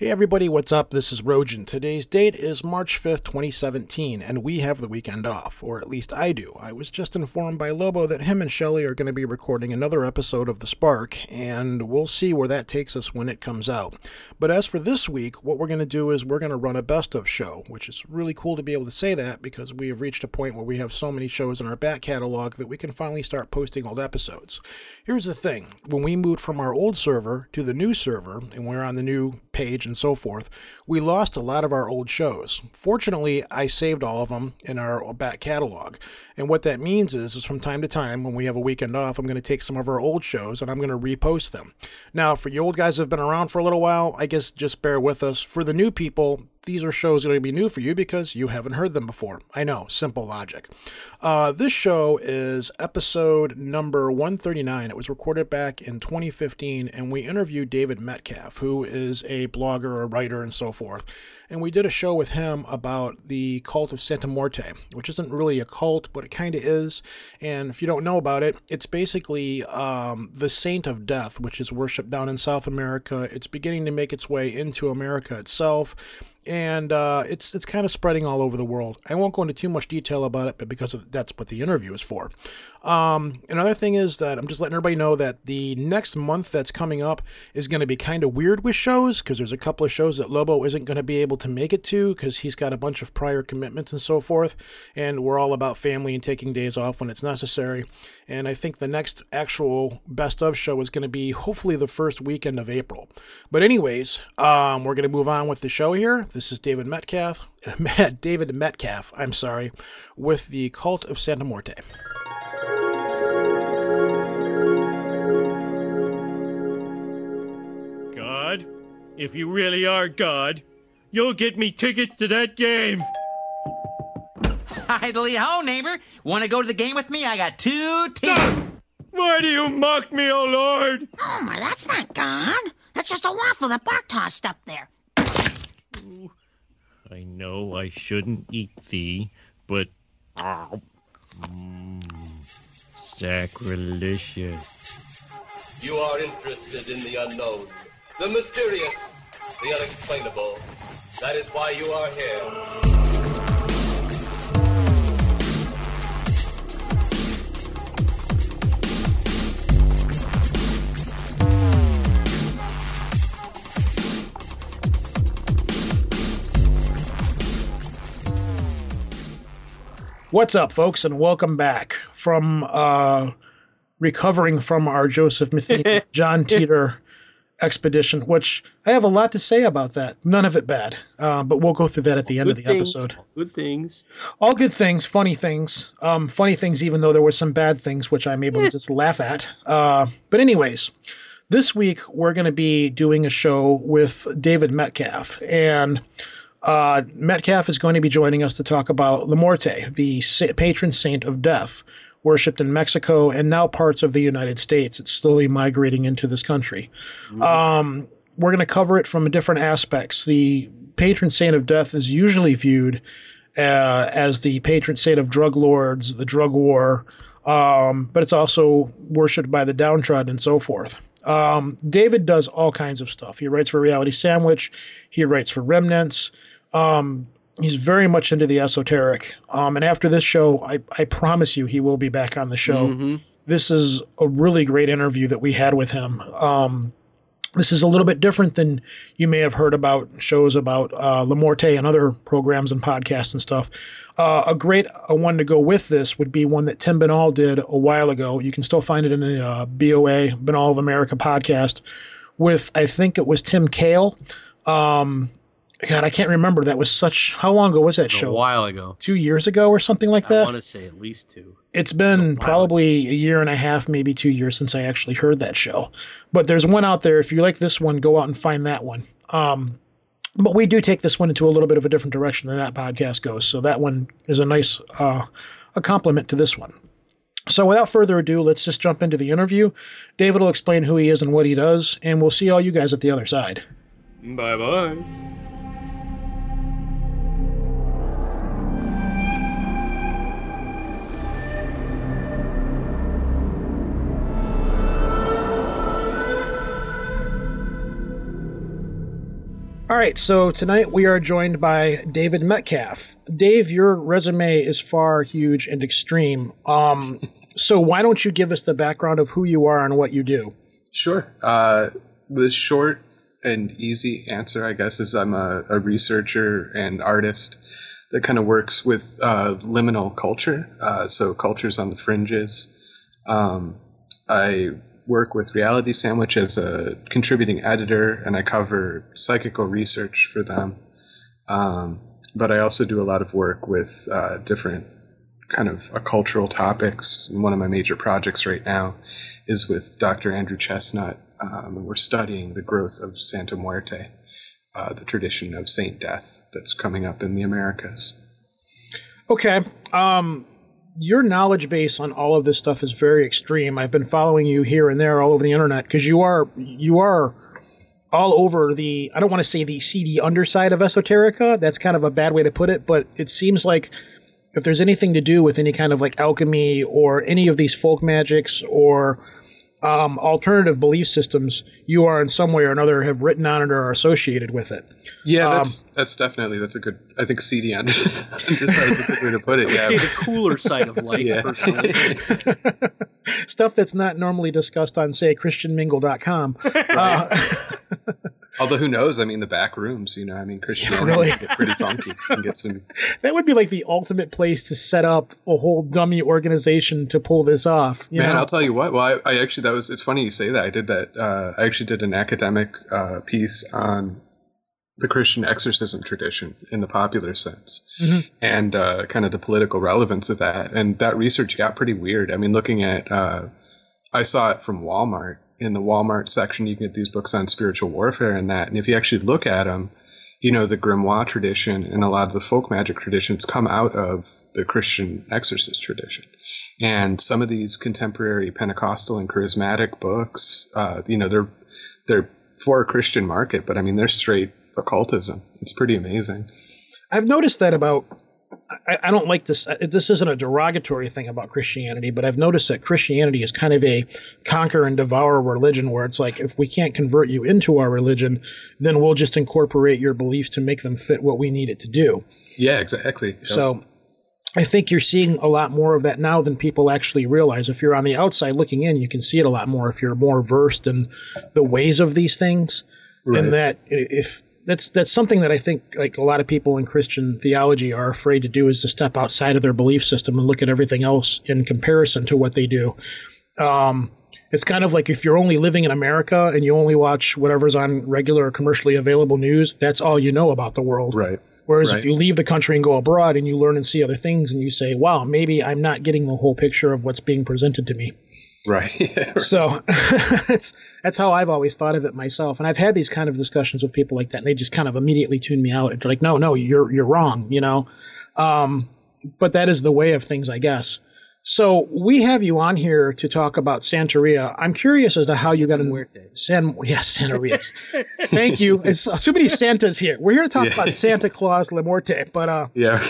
Hey everybody, what's up? This is Rojan. Today's date is March 5th, 2017, and we have the weekend off, or at least I do. I was just informed by Lobo that him and Shelly are going to be recording another episode of The Spark, and we'll see where that takes us when it comes out. But as for this week, what we're going to do is we're going to run a best of show, which is really cool to be able to say that because we have reached a point where we have so many shows in our back catalog that we can finally start posting old episodes. Here's the thing when we moved from our old server to the new server, and we're on the new page and so forth, we lost a lot of our old shows. Fortunately, I saved all of them in our back catalog. And what that means is, is from time to time, when we have a weekend off, I'm going to take some of our old shows and I'm going to repost them. Now, for you old guys that have been around for a little while, I guess just bear with us. For the new people, these are shows that are going to be new for you because you haven't heard them before. I know, simple logic. Uh, this show is episode number 139. It was recorded back in 2015, and we interviewed David Metcalf, who is a blogger, a writer, and so forth. And we did a show with him about the cult of Santa Muerte, which isn't really a cult, but it kind of is. And if you don't know about it, it's basically um, the saint of death, which is worshipped down in South America. It's beginning to make its way into America itself and uh, it's it's kind of spreading all over the world. I won't go into too much detail about it, but because that's what the interview is for. Um, another thing is that I'm just letting everybody know that the next month that's coming up is going to be kind of weird with shows because there's a couple of shows that Lobo isn't going to be able to make it to because he's got a bunch of prior commitments and so forth, and we're all about family and taking days off when it's necessary. And I think the next actual best of show is going to be hopefully the first weekend of April. But anyways, um, we're going to move on with the show here. This is David Metcalf, David Metcalf, I'm sorry, with the Cult of Santa Muerte. If you really are God, you'll get me tickets to that game. Idly ho, neighbor. Want to go to the game with me? I got two tickets. Why do you mock me, O oh Lord? Homer, that's not God. That's just a waffle that Bart tossed up there. I know I shouldn't eat thee, but. Mm, sacrilegious. You are interested in the unknown, the mysterious, the unexplainable. That is why you are here. What's up, folks, and welcome back from uh, recovering from our Joseph Matheny, John Titor expedition, which I have a lot to say about that. None of it bad, uh, but we'll go through that at the end good of the things, episode. Good things. All good things, funny things. Um, funny things, even though there were some bad things, which I'm able to just laugh at. Uh, but, anyways, this week we're going to be doing a show with David Metcalf. And uh, Metcalf is going to be joining us to talk about La Muerte, the patron saint of death, worshipped in Mexico and now parts of the United States. It's slowly migrating into this country. Mm-hmm. Um, we're going to cover it from different aspects. The patron saint of death is usually viewed uh, as the patron saint of drug lords, the drug war, um, but it's also worshipped by the downtrodden and so forth. Um, David does all kinds of stuff. He writes for Reality Sandwich, he writes for Remnants. Um, he's very much into the esoteric. Um, and after this show, I, I promise you he will be back on the show. Mm-hmm. This is a really great interview that we had with him. Um, this is a little bit different than you may have heard about shows about uh, La Muerte and other programs and podcasts and stuff. Uh, a great one to go with this would be one that Tim Binnall did a while ago. You can still find it in the uh, BOA, Binnall of America podcast, with I think it was Tim Kail. Um, God, I can't remember. That was such. How long ago was that show? A while ago. Two years ago or something like that. I want to say at least two. It's been probably a year and a half, maybe two years since I actually heard that show. But there's one out there. If you like this one, go out and find that one. Um, but we do take this one into a little bit of a different direction than that podcast goes. So that one is a nice uh, a compliment to this one. So without further ado, let's just jump into the interview. David will explain who he is and what he does, and we'll see all you guys at the other side. Bye bye. All right, so tonight we are joined by David Metcalf. Dave, your resume is far, huge, and extreme. Um, so why don't you give us the background of who you are and what you do? Sure. Uh, the short and easy answer, I guess, is I'm a, a researcher and artist that kind of works with uh, liminal culture, uh, so cultures on the fringes. Um, I work with Reality Sandwich as a contributing editor, and I cover psychical research for them. Um, but I also do a lot of work with uh, different kind of uh, cultural topics. And one of my major projects right now is with Dr. Andrew Chesnut, um, and we're studying the growth of Santa Muerte, uh, the tradition of Saint Death that's coming up in the Americas. Okay. Um, your knowledge base on all of this stuff is very extreme. I've been following you here and there all over the internet because you are you are all over the I don't want to say the seedy underside of esoterica. That's kind of a bad way to put it, but it seems like if there's anything to do with any kind of like alchemy or any of these folk magics or um, alternative belief systems, you are in some way or another have written on it or are associated with it. Yeah, Um, that's that's definitely that's a good. I think CD under, underside is a good way to put it. say Yeah. the cooler side of life, Yeah. personally. Stuff that's not normally discussed on, say, ChristianMingle.com. Uh, Although who knows? I mean, the back rooms. You know, I mean, Christianity really. can get pretty funky and get some. that would be like the ultimate place to set up a whole dummy organization to pull this off. You Man, know? I'll tell you what. Well, I, I actually that was. It's funny you say that. I did that. Uh, I actually did an academic uh, piece on the Christian exorcism tradition in the popular sense, and uh, kind of the political relevance of that. And that research got pretty weird. I mean, looking at, uh, I saw it from Walmart. In the Walmart section, you can get these books on spiritual warfare and that. And if you actually look at them, you know, the grimoire tradition and a lot of the folk magic traditions come out of the Christian exorcist tradition. And some of these contemporary Pentecostal and charismatic books, uh, you know, they're they're for a Christian market, but I mean, they're straight occultism. It's pretty amazing. I've noticed that about. I, I don't like this. uh, This isn't a derogatory thing about Christianity, but I've noticed that Christianity is kind of a conquer and devour religion where it's like, if we can't convert you into our religion, then we'll just incorporate your beliefs to make them fit what we need it to do. Yeah, exactly. Yep. So I think you're seeing a lot more of that now than people actually realize. If you're on the outside looking in, you can see it a lot more if you're more versed in the ways of these things. And that if that's that's something that I think like a lot of people in Christian theology are afraid to do is to step outside of their belief system and look at everything else in comparison to what they do. Um, it's kind of like if you're only living in America and you only watch whatever's on regular or commercially available news, that's all you know about the world. right. Whereas Right. if you leave the country and go abroad and you learn and see other things and you say, wow, maybe I'm not getting the whole picture of what's being presented to me. Right. So that's that's how I've always thought of it myself. And I've had these kind of discussions with people like that, and they just kind of immediately tune me out. They're like, no, no, you're you're wrong, you know. Um, but that is the way of things, I guess. So we have you on here to talk about Santeria. I'm curious as to how you got in San yes, Santerias. Thank you. It's uh, so many Santas here. We're here to talk Yeah. about Santa Claus La Morte, but uh, yeah.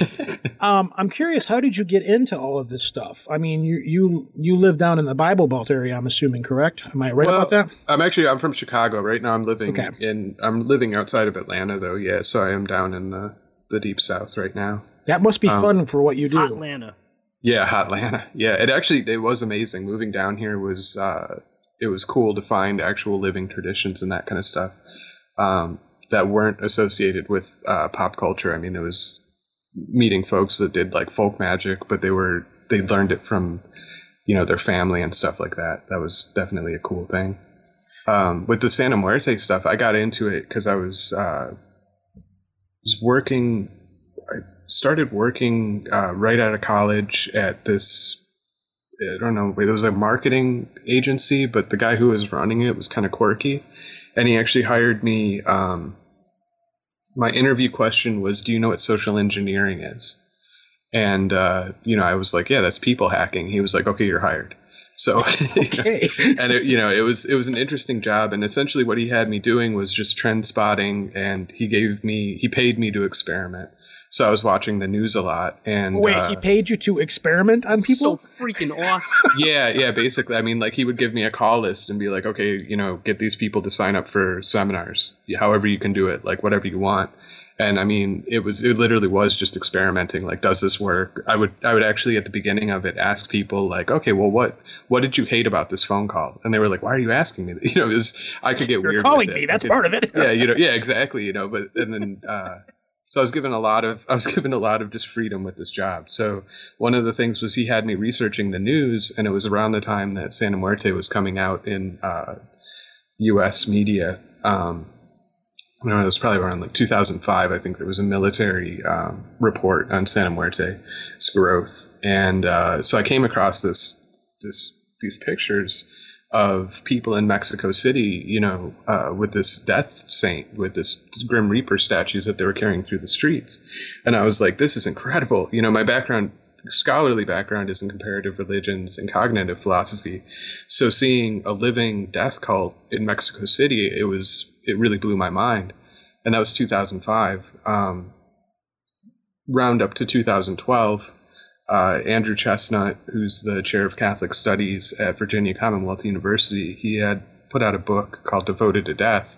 um, I'm curious, how did you get into all of this stuff? I mean, you you you live down in the Bible Belt area, I'm assuming, correct? Am I right about that? I'm actually I'm from Chicago right now. I'm living Okay. in I'm living outside of Atlanta though. Yeah, so I am down in the the deep south right now. That must be fun for what you do. Atlanta. Yeah, hot Atlanta. Yeah, it actually it was amazing. Moving down here was uh, it was cool to find actual living traditions and that kind of stuff um, that weren't associated with uh, pop culture. I mean, there was meeting folks that did like folk magic, but they were they learned it from you know their family and stuff like that. That was definitely a cool thing. Um, with the Santa Muerte stuff, I got into it because I was uh, was working. I started working uh, right out of college at this. I don't know. It was a marketing agency, but the guy who was running it was kind of quirky, and he actually hired me. Um, my interview question was, "Do you know what social engineering is?" And uh, you know, I was like, "Yeah, that's people hacking." He was like, "Okay, you're hired." So, Okay. and it, you know, it was it was an interesting job. And essentially, what he had me doing was just trend spotting, and he gave me he paid me to experiment. So I was watching the news a lot, and Wait, uh, he paid you to experiment on people? So freaking awesome. yeah, yeah, basically. I mean, like he would give me a call list and be like, okay, you know, get these people to sign up for seminars, however you can do it, like whatever you want. And I mean, it was it literally was just experimenting. Like, does this work? I would I would actually at the beginning of it ask people like, okay, well, what what did you hate about this phone call? And they were like, why are you asking me? You know, it was I could get weird. You're weird. calling with it. me. That's could- part of it. yeah, you know, yeah, exactly, you know, but and then uh so I was given a lot of I was given a lot of just freedom with this job. So one of the things was he had me researching the news, and it was around the time that Santa Muerte was coming out in uh, U.S. media. Um, don't know, it was probably around like 2005. I think there was a military um, report on Santa Muerte's growth, and uh, so I came across this this these pictures of people in Mexico City, you know, uh, with this death saint, with this Grim Reaper statues that they were carrying through the streets. And I was like, this is incredible. You know, my background, scholarly background, is in comparative religions and cognitive philosophy. So seeing a living death cult in Mexico City, it was, it really blew my mind. And that was 2005. Um, round up to 2012, uh, Andrew Chesnut, who's the chair of Catholic Studies at Virginia Commonwealth University, he had put out a book called Devoted to Death.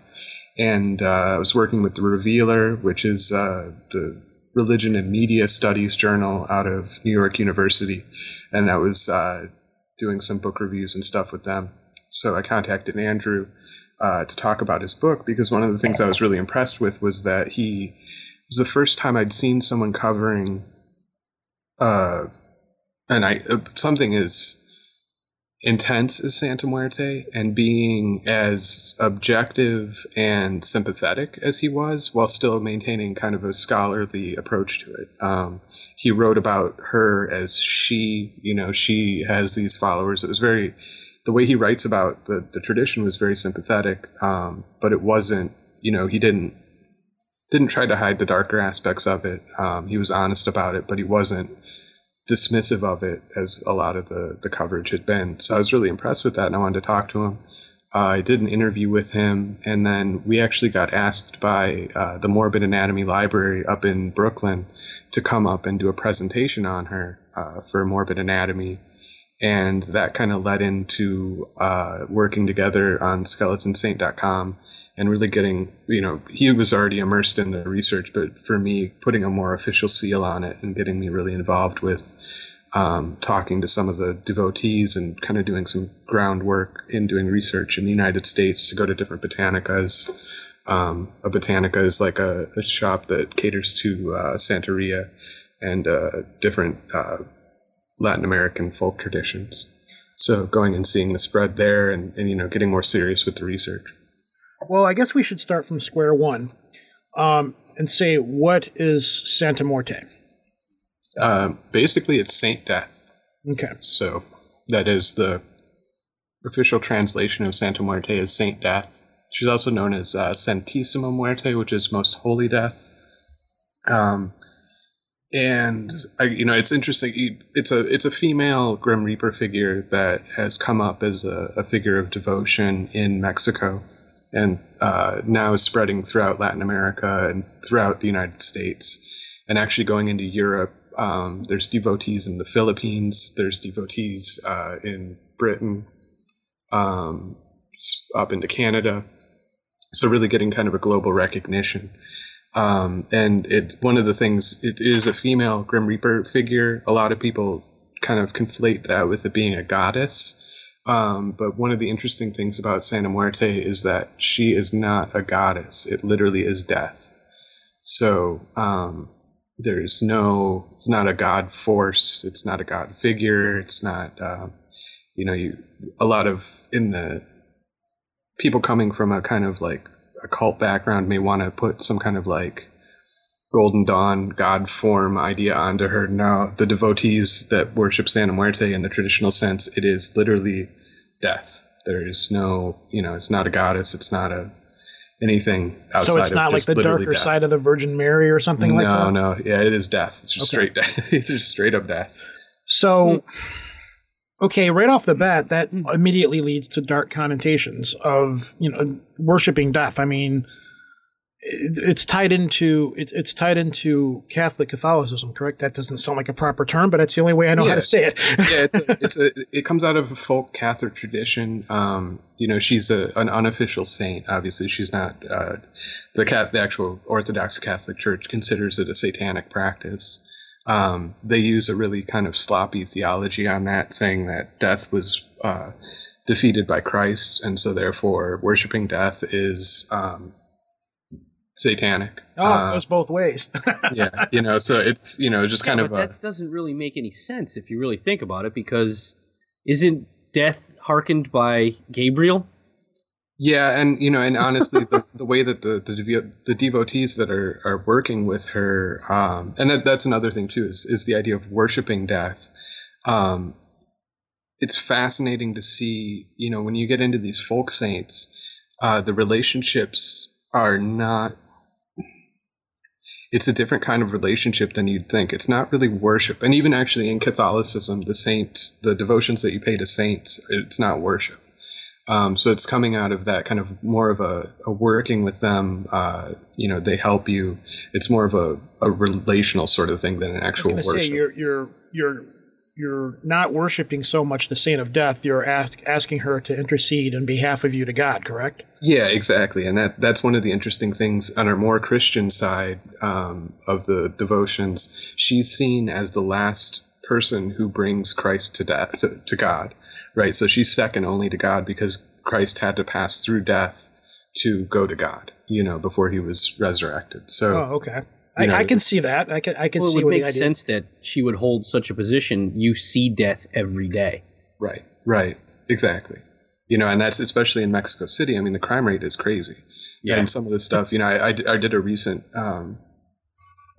And uh, I was working with the Revealer, which is uh, the religion and media studies journal out of New York University. And I was uh, doing some book reviews and stuff with them. So I contacted Andrew uh, to talk about his book because one of the things I was really impressed with was that he was the first time I'd seen someone covering uh, and I uh, something as intense as Santa Muerte and being as objective and sympathetic as he was, while still maintaining kind of a scholarly approach to it. Um, he wrote about her as she, you know, she has these followers. It was very the way he writes about the the tradition was very sympathetic, um, but it wasn't, you know, he didn't didn't try to hide the darker aspects of it. Um, he was honest about it, but he wasn't dismissive of it as a lot of the, the coverage had been. So I was really impressed with that and I wanted to talk to him. Uh, I did an interview with him, and then we actually got asked by uh, the Morbid Anatomy Library up in Brooklyn to come up and do a presentation on her uh, for Morbid Anatomy. And that kind of led into uh, working together on skeletonsaint.com and really getting, you know, he was already immersed in the research, but for me, putting a more official seal on it and getting me really involved with um, talking to some of the devotees and kind of doing some groundwork in doing research in the United States to go to different botanicas. Um, a botanica is like a, a shop that caters to uh, Santeria and uh, different uh, Latin American folk traditions. So going and seeing the spread there and, and you know getting more serious with the research. Well, I guess we should start from square one um, and say what is Santa Muerte? Um, basically, it's Saint Death. Okay. So that is the official translation of Santa Muerte is Saint Death. She's also known as uh, Santísima Muerte, which is Most Holy Death. Um, and I, you know, it's interesting. It's a it's a female Grim Reaper figure that has come up as a, a figure of devotion in Mexico, and uh, now is spreading throughout Latin America and throughout the United States, and actually going into Europe. Um, there's devotees in the Philippines. There's devotees uh, in Britain, um, up into Canada. So really getting kind of a global recognition. Um, and it one of the things it is a female Grim Reaper figure. A lot of people kind of conflate that with it being a goddess. Um, but one of the interesting things about Santa Muerte is that she is not a goddess. It literally is death. So um, there's no, it's not a god force. It's not a god figure. It's not, uh, you know, you a lot of in the people coming from a kind of like a cult background may want to put some kind of like golden dawn god form idea onto her. No the devotees that worship santa muerte in the traditional sense it is literally death. There is no you know it's not a goddess it's not a anything outside So it's of not like the darker death. side of the Virgin Mary or something no like that? No, no yeah it is death. It's just Okay. straight death. It's just straight up death. So, hmm. okay, right off the hmm. bat, that hmm. immediately leads to dark connotations of you know worshiping death. I mean, it, it's tied into it's it's tied into Catholic Catholicism, correct? That doesn't sound like a proper term, but that's the only way I know how to say it. yeah, it's a, it's a, it comes out of a folk Catholic tradition. Um, you know, she's a, an unofficial saint. Obviously, she's not. Uh, the cat, the actual Orthodox Catholic Church considers it a satanic practice. Um, they use a really kind of sloppy theology on that, saying that death was uh, defeated by Christ, and so therefore worshiping death is um, satanic. oh, Uh, it goes both ways. yeah, you know, so it's you know just Yeah, kind but of a. that doesn't really make any sense if you really think about it, because isn't death hearkened by Gabriel? Yeah, and you know, and honestly, the, the way that the the, devo- the devotees that are, are working with her, um, and that, that's another thing too, is is the idea of worshiping death. Um, it's fascinating to see, you know, when you get into these folk saints, uh, the relationships are not. It's a different kind of relationship than you'd think. It's not really worship, and even actually in Catholicism, the saints, the devotions that you pay to saints, it's not worship. Um, so it's coming out of that kind of more of a, a working with them. Uh, you know, they help you. It's more of a, a relational sort of thing than an I actual was worship. say you're you're you're you're not worshiping so much the saint of death. You're ask, asking her to intercede on behalf of you to God. Correct? Yeah, exactly, and that that's one of the interesting things on our more Christian side um, of the devotions. She's seen as the last person who brings Christ to death to, to God, right? So she's second only to God because Christ had to pass through death to go to God, you know, before he was resurrected. So Oh, okay. You know, I, I can see that. I can I can Well, it see would what make sense that she would hold such a position. You see death every day. Right, right, exactly. You know, and that's especially in Mexico City. I mean, the crime rate is crazy. Yeah. And some of the stuff, you know, I, I, did- I did a recent um,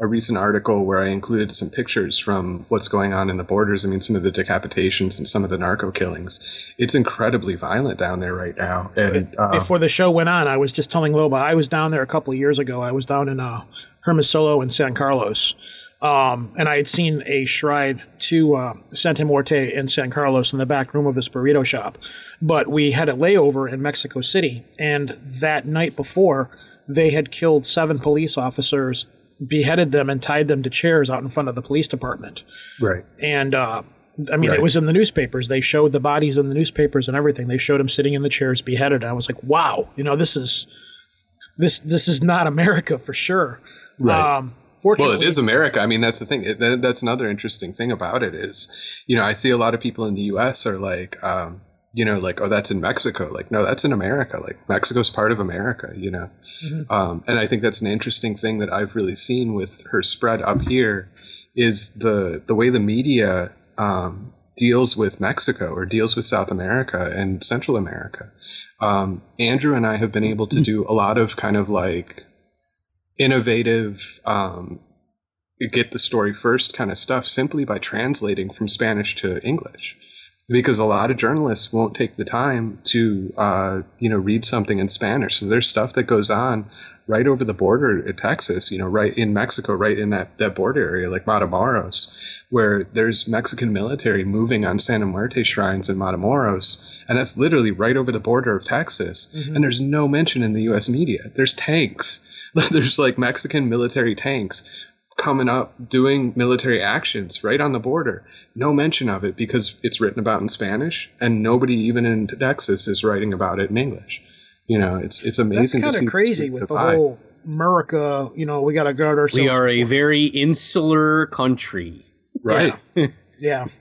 a recent article where I included some pictures from what's going on in the borders. I mean, some of the decapitations and some of the narco killings. It's incredibly violent down there right now. And uh, Before the show went on, I was just telling Lobo I was down there a couple of years ago. I was down in uh, Hermosillo and San Carlos, um, and I had seen a shrine to uh, Santa Muerte in San Carlos in the back room of this burrito shop. But we had a layover in Mexico City, and that night before, they had killed seven police officers, beheaded them, and tied them to chairs out in front of the police department. right, and uh, I mean, Right. it was in the newspapers. They showed the bodies in the newspapers and everything. They showed him sitting in the chairs, beheaded. I was like, wow, you know, this is this this is not America for sure. Right. Um, fortunately, Well, it is America. I mean, that's the thing. It, that, that's another interesting thing about it is, you know, I see a lot of people in the U.S. are like, um, you know, like, oh, that's in Mexico. Like, no, that's in America. Like, Mexico's part of America. You know, um, and I think that's an interesting thing that I've really seen with her spread up here is the the way the media um, deals with Mexico or deals with South America and Central America. Um, Andrew and I have been able to do a lot of kind of like innovative um, get the story first kind of stuff simply by translating from Spanish to English. Because a lot of journalists won't take the time to, uh, you know, read something in Spanish. So there's stuff that goes on right over the border at Texas, you know, right in Mexico, right in that, that border area, like Matamoros, where there's Mexican military moving on Santa Muerte shrines in Matamoros. And that's literally right over the border of Texas. And there's no mention in the U.S. media. There's tanks. there's like Mexican military tanks coming up doing military actions right on the border. No mention of it because it's written about in Spanish, and nobody even in Texas is writing about it in English. You know, it's it's amazing. that's amazing. kind of crazy with the divide. whole America. You know, we got to guard ourselves. We are a very insular country. right. yeah.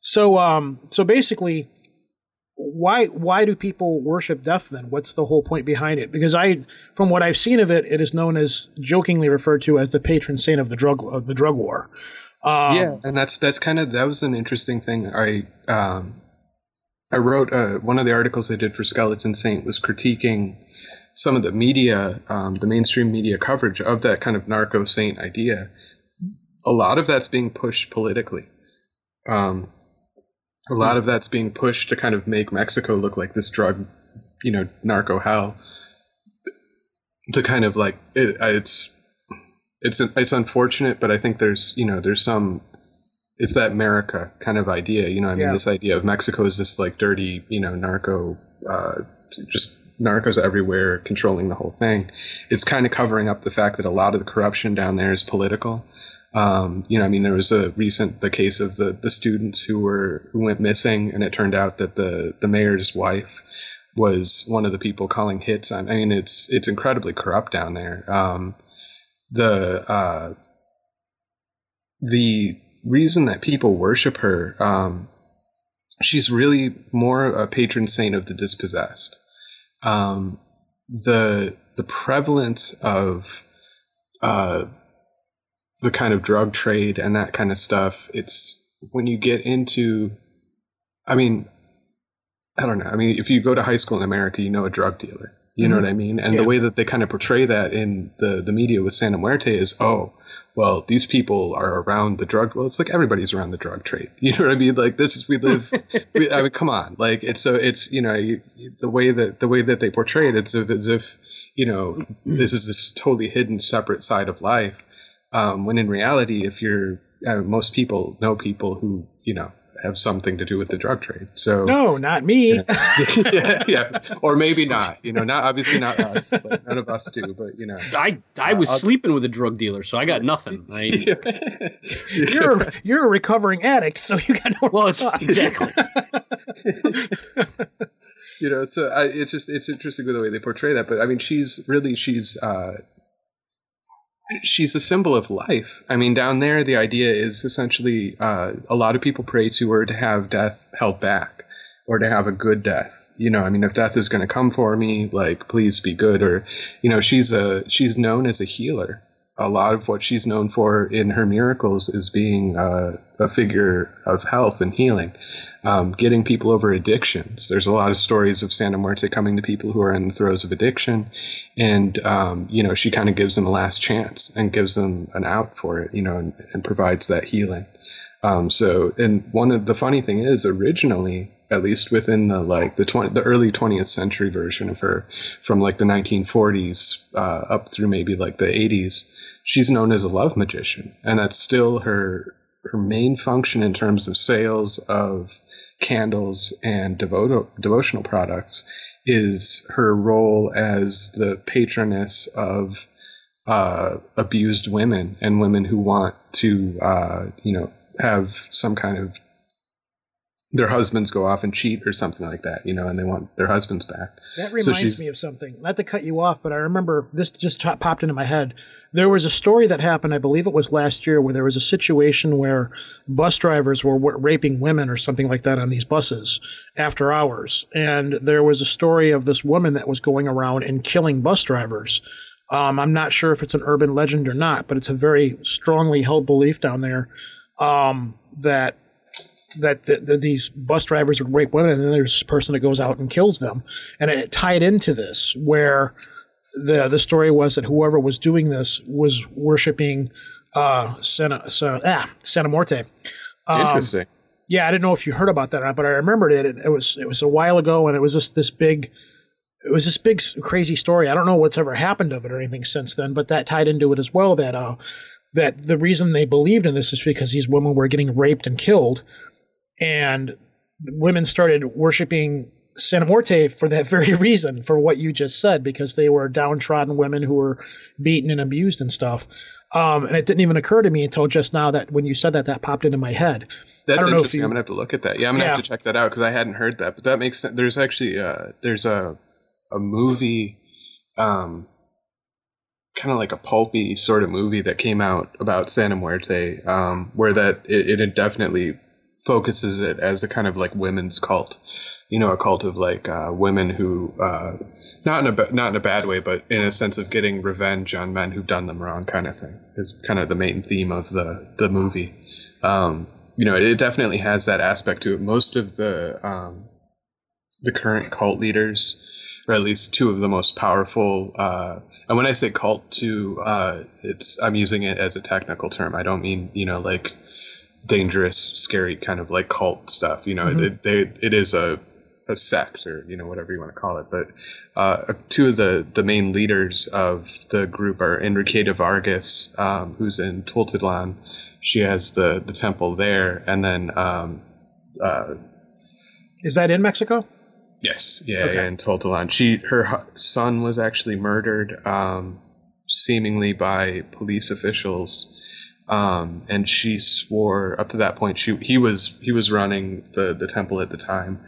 So um, so basically, why why do people worship death then? What's the whole point behind it? Because I, from what I've seen of it, it is known as jokingly referred to as the patron saint of the drug of the drug war. Um, yeah, and that's that's kind of that was an interesting thing. I um, I wrote uh, one of the articles I did for Skeleton Saint was critiquing some of the media, um, the mainstream media coverage of that kind of narco saint idea. A lot of that's being pushed politically. Um, a lot of that's being pushed to kind of make Mexico look like this drug, you know, narco hell. To kind of like it, it's it's it's unfortunate, but I think there's you know there's some it's that America kind of idea. You know, I mean, Yeah. this idea of Mexico is this like dirty, you know, narco, uh, just narcos everywhere controlling the whole thing. It's kind of covering up the fact that a lot of the corruption down there is political. Um, you know, I mean, there was a recent the case of the the students who were who went missing, and it turned out that the the mayor's wife was one of the people calling hits. I mean, it's it's incredibly corrupt down there. Um, the uh, the reason that people worship her, um, she's really more a patron saint of the dispossessed. Um, the the prevalence of uh, the kind of drug trade and that kind of stuff. It's when you get into, I mean, I don't know. I mean, if you go to high school in America, you know a drug dealer. You know mm-hmm. what I mean? And Yeah. the way that they kind of portray that in the, the media with Santa Muerte is, oh, well, these people are around the drug. Well, it's like everybody's around the drug trade. You know what I mean? Like this is we live. we, I mean, come on. Like it's so it's you know the way that the way that they portray it, it's as if, as if you know mm-hmm. this is this totally hidden, separate side of life. Um, when in reality, if you're uh, most people know people who you know have something to do with the drug trade. So No, not me. yeah, yeah, or maybe not. You know, not obviously not us. Like, none of us do, but you know. I I was I'll- sleeping with a drug dealer, so I got nothing. I, You're you're a recovering addict, so you got no. well, it's, exactly. you know, so I, it's just it's interesting with the way they portray that. But I mean, she's really she's uh, she's a symbol of life. I mean, down there, the idea is essentially uh, a lot of people pray to her to have death held back or to have a good death. You know, I mean, if death is going to come for me, like please be good. Or, you know, she's a she's known as a healer. A lot of what she's known for in her miracles is being uh, a figure of health and healing, um, getting people over addictions. There's a lot of stories of Santa Muerte coming to people who are in the throes of addiction, and um, you know she kind of gives them a last chance and gives them an out for it, you know, and, and provides that healing. Um, so, and one of the funny thing is, originally, at least within the like the 20, the early 20th century version of her, from like the 1940s uh, up through maybe like the 80s, she's known as a love magician, and that's still her her main function in terms of sales of candles and devoto- devotional products is her role as the patroness of uh, abused women and women who want to, uh, you know, have some kind of their husbands go off and cheat or something like that, you know, and they want their husbands back. That reminds she's- me of something. Not to cut you off, but I remember this just top, popped into my head. There was a story that happened, I believe it was last year, where there was a situation where bus drivers were w- raping women or something like that on these buses after hours. And there was a story of this woman that was going around and killing bus drivers. Um, I'm not sure if it's an urban legend or not, but it's a very strongly held belief down there um, that that the, the, these bus drivers would rape women, and then there's a person that goes out and kills them, and it tied into this where the the story was that whoever was doing this was worshiping uh, Santa Sa- ah, Santa Morte. Um, Interesting. yeah, I didn't know if you heard about that, or not, but I remembered it. It, it was it was a while ago, and it was just this big. It was this big, crazy story. I don't know what's ever happened of it or anything since then, but that tied into it as well. That uh, that the reason they believed in this is because these women were getting raped and killed, and women started worshiping Santa Morte for that very reason, for what you just said, because they were downtrodden women who were beaten and abused and stuff. Um, and it didn't even occur to me until just now that when you said that, that popped into my head. That's don't know interesting. you- I'm gonna have to look at that. Yeah, I'm gonna Yeah. have to check that out because I hadn't heard that. But that makes sense. There's actually uh, there's a a movie, um, kind of like a pulpy sort of movie that came out about Santa Muerte, um, where that it, it definitely focuses it as a kind of like women's cult. You know, a cult of like uh, women who, uh, not in a not in a bad way, but in a sense of getting revenge on men who've done them wrong, kind of thing. Is kind of the main theme of the the movie. Um, you know, it definitely has that aspect to it. Most of the um, the current cult leaders, or at least two of the most powerful. Uh, and when I say cult, to uh, it's I'm using it as a technical term. I don't mean you know like dangerous, scary kind of like cult stuff. You know, it, they it is a a sect or you know whatever you want to call it. But uh, two of the the main leaders of the group are Enriqueta Vargas, um, who's in Tultitlan. She has the the temple there, and then um, uh, Is that in Mexico? Yes, yeah, Okay. yeah, in Tultitlan. She her son was actually murdered, um, seemingly by police officials, um, and she swore up to that point. She he was he was running the the temple at the time.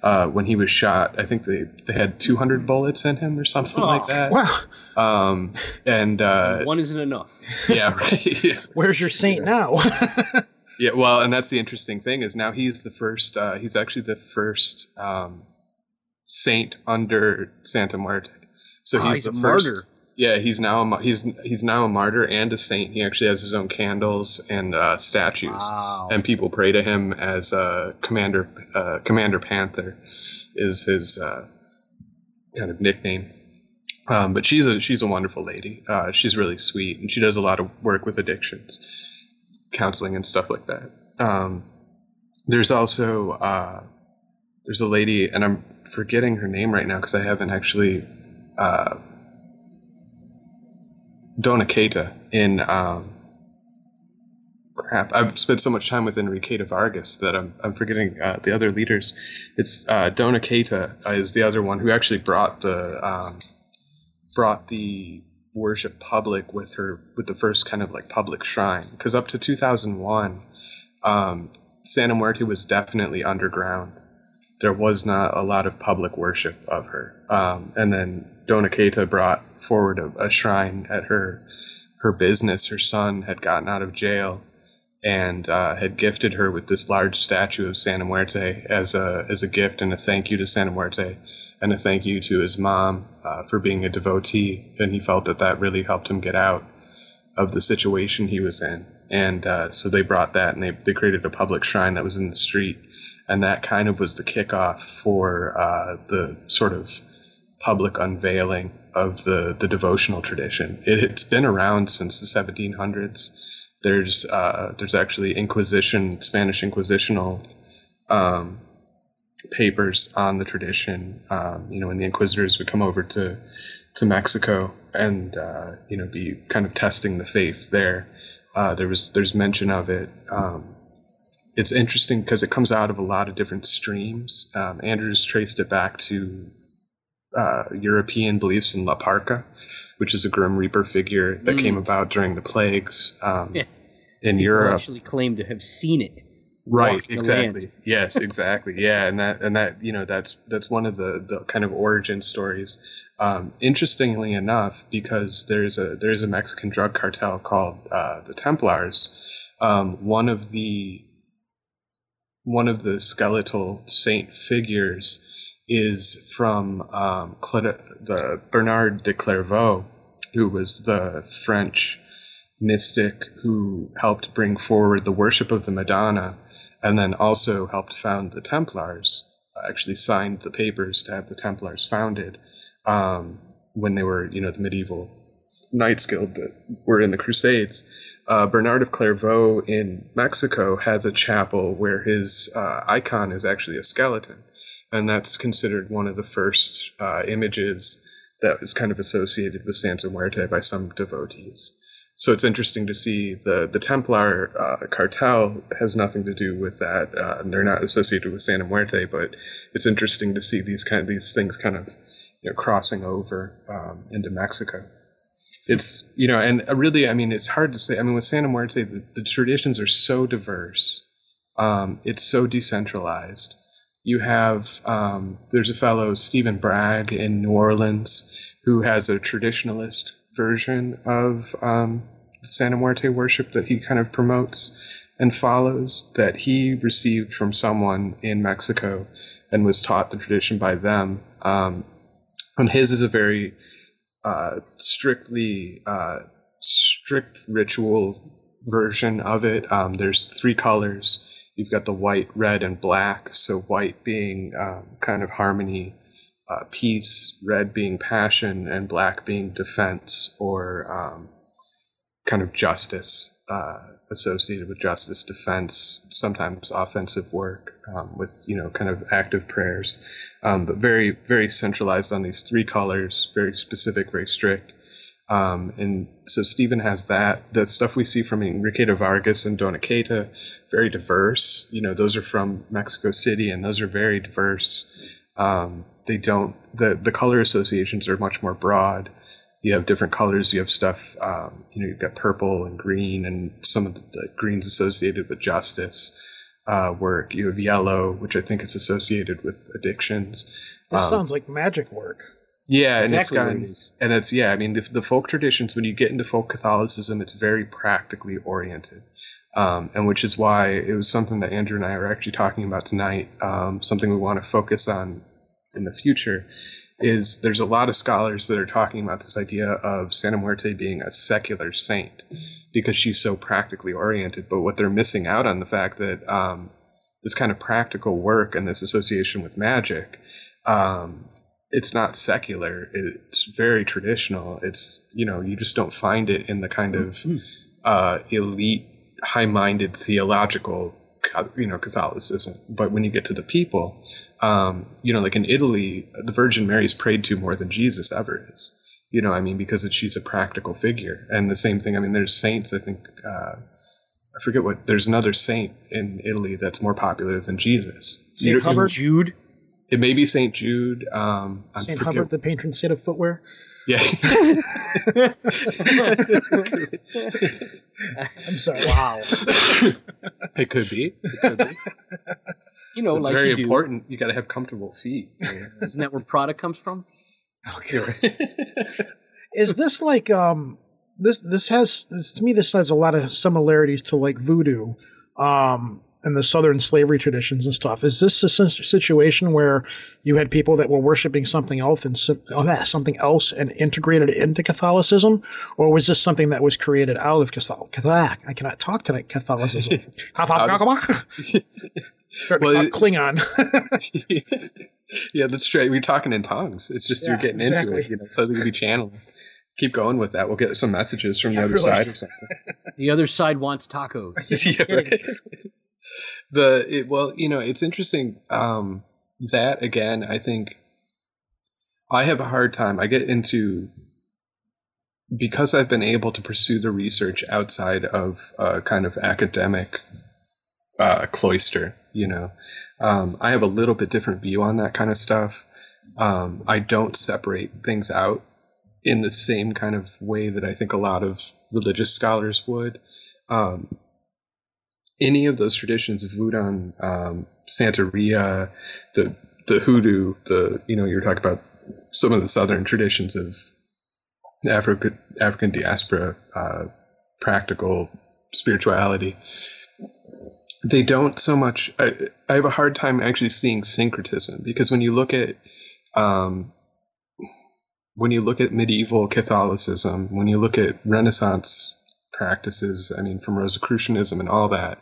Uh, when he was shot, I think they they had 200 bullets in him or something like that. Wow. Um, and uh, One isn't enough. yeah, right. yeah. Where's your saint now? Yeah, well, and that's the interesting thing is now he's the first. Uh, he's actually the first um, saint under Santa Muerte. So Ah, he's, he's the a first. martyr. Yeah, he's now a he's he's now a martyr and a saint. He actually has his own candles and uh, statues, Wow. and people pray to him as uh, Commander uh, Commander Panther is his uh, kind of nickname. Um, but she's a she's a wonderful lady. Uh, she's really sweet, and she does a lot of work with addictions, counseling and stuff like that. Um, there's also uh, there's a lady, and I'm forgetting her name right now because I haven't actually. Uh, Dona in um, crap. I've spent so much time with Enriqueta Vargas that I'm, I'm forgetting uh, the other leaders. It's uh, Dona is the other one who actually brought the um, brought the worship public with her with the first kind of like public shrine because up to 2001 um, Santa Muerte was definitely underground there was not a lot of public worship of her um, and then Dona Queta brought forward a, a shrine at her her business her son had gotten out of jail and uh, had gifted her with this large statue of Santa Muerte as a as a gift and a thank you to Santa Muerte and a thank you to his mom uh, for being a devotee. And he felt that that really helped him get out of the situation he was in. And uh, so they brought that and they, they created a public shrine that was in the street. And that kind of was the kickoff for uh, the sort of public unveiling of the, the devotional tradition. It, it's been around since the 1700s. There's uh, there's actually Inquisition, Spanish Inquisitional um, papers on the tradition. Um, you know, when the inquisitors would come over to to Mexico and uh, you know be kind of testing the faith there. Uh, there was there's mention of it. Um, it's interesting because it comes out of a lot of different streams. Um, Andrews traced it back to uh, European beliefs in La Parca, which is a Grim Reaper figure that came about during the plagues um, Yeah. in People Europe. actually claim to have seen it. right exactly yes exactly yeah and that and that you know that's that's one of the the kind of origin stories um, interestingly enough because there's a there's a mexican drug cartel called uh, the templars um, one of the one of the skeletal saint figures is from um, the Bernard de Clairvaux, who was the French mystic who helped bring forward the worship of the Madonna and then also helped found the Templars, actually signed the papers to have the Templars founded um, when they were, you know, the medieval Knights Guild that were in the Crusades. Uh, Bernard of Clairvaux in Mexico has a chapel where his uh, icon is actually a skeleton, and that's considered one of the first uh, images that is kind of associated with Santa Muerte by some devotees. So it's interesting to see the the Templar uh, cartel has nothing to do with that. Uh, they're not associated with Santa Muerte, but it's interesting to see these kind of, these things kind of you know crossing over um, into Mexico. It's you know, and really, I mean, it's hard to say. I mean, with Santa Muerte, the, the traditions are so diverse. Um, it's so decentralized. You have um, there's a fellow Stephen Bragg in New Orleans who has a traditionalist version of um, Santa Muerte worship that he kind of promotes and follows that he received from someone in Mexico and was taught the tradition by them. Um, and his is a very uh, strictly uh, strict ritual version of it. Um, there's three colors. You've got the white, red, and black. So white being um, kind of harmony, uh, peace, red being passion, and black being defense or um, kind of justice uh, associated with justice, defense, sometimes offensive work um, with you know kind of active prayers, um, but very very centralized on these three colors, very specific, very strict. Um, and so Stephen has that. The stuff we see from Enriqueta Vargas and Dona Queta, very diverse. You know, those are from Mexico City, and those are very diverse. Um, they don't the the color associations are much more broad. You have different colors. You have stuff. Um, you know, you've got purple and green, and some of the, the greens associated with justice uh, work. You have yellow, which I think is associated with addictions. This Um, sounds like magic work. Yeah, and it's Exactly got it and it's yeah. I mean, the, the folk traditions. When you get into folk Catholicism, it's very practically oriented, um, and which is why it was something that Andrew and I are actually talking about tonight. Um, something we want to focus on in the future is there's a lot of scholars that are talking about this idea of Santa Muerte being a secular saint because she's so practically oriented. But what they're missing out on the fact that um, this kind of practical work and this association with magic um, it's not secular. It's very traditional. It's you know you just don't find it in the kind of uh, elite, high-minded theological you know Catholicism. But when you get to the people, um, you know, like in Italy, the Virgin Mary is prayed to more than Jesus ever is. You know, I mean, because it, she's a practical figure. And the same thing. I mean, there's saints. I think uh, I forget what. There's another saint in Italy that's more popular than Jesus. Saint Hubbard? Jude. It may be Saint Jude. Um, St. forget- Hubbard, the patron saint of footwear. Yeah. I'm sorry. Wow. it could be. It could be. You know, It's like very you do. important. You got to have comfortable feet. Isn't that where Prada comes from? Okay. Is this like um this this has this, to me this has a lot of similarities to like voodoo um and the southern slavery traditions and stuff. Is this a situation where you had people that were worshiping something else and oh, that, something else and integrated into Catholicism, or was this something that was created out of Catholic? Catholic I cannot talk tonight. Catholicism. Um, Start Well, talk it's- Klingon. yeah, that's true. We're talking in tongues. It's just you're Yeah, getting into it. You know, so they can be channeling. Keep going with that. We'll get some messages from the other really. side or something. The other side wants tacos. yeah, right. The it, well, you know, it's interesting. Um, that again, I think I have a hard time. I get into because I've been able to pursue the research outside of uh, kind of academic uh, cloister. You know, um, I have a little bit different view on that kind of stuff. Um, I don't separate things out in the same kind of way that I think a lot of religious scholars would. Um, any of those traditions of Voodoo, um, Santeria, the the hoodoo, the you know you're talking about some of the southern traditions of Africa, African diaspora, uh, practical spirituality. They don't so much. I, I have a hard time actually seeing syncretism because when you look at um, when you look at medieval Catholicism, when you look at Renaissance practices, I mean, from Rosicrucianism and all that,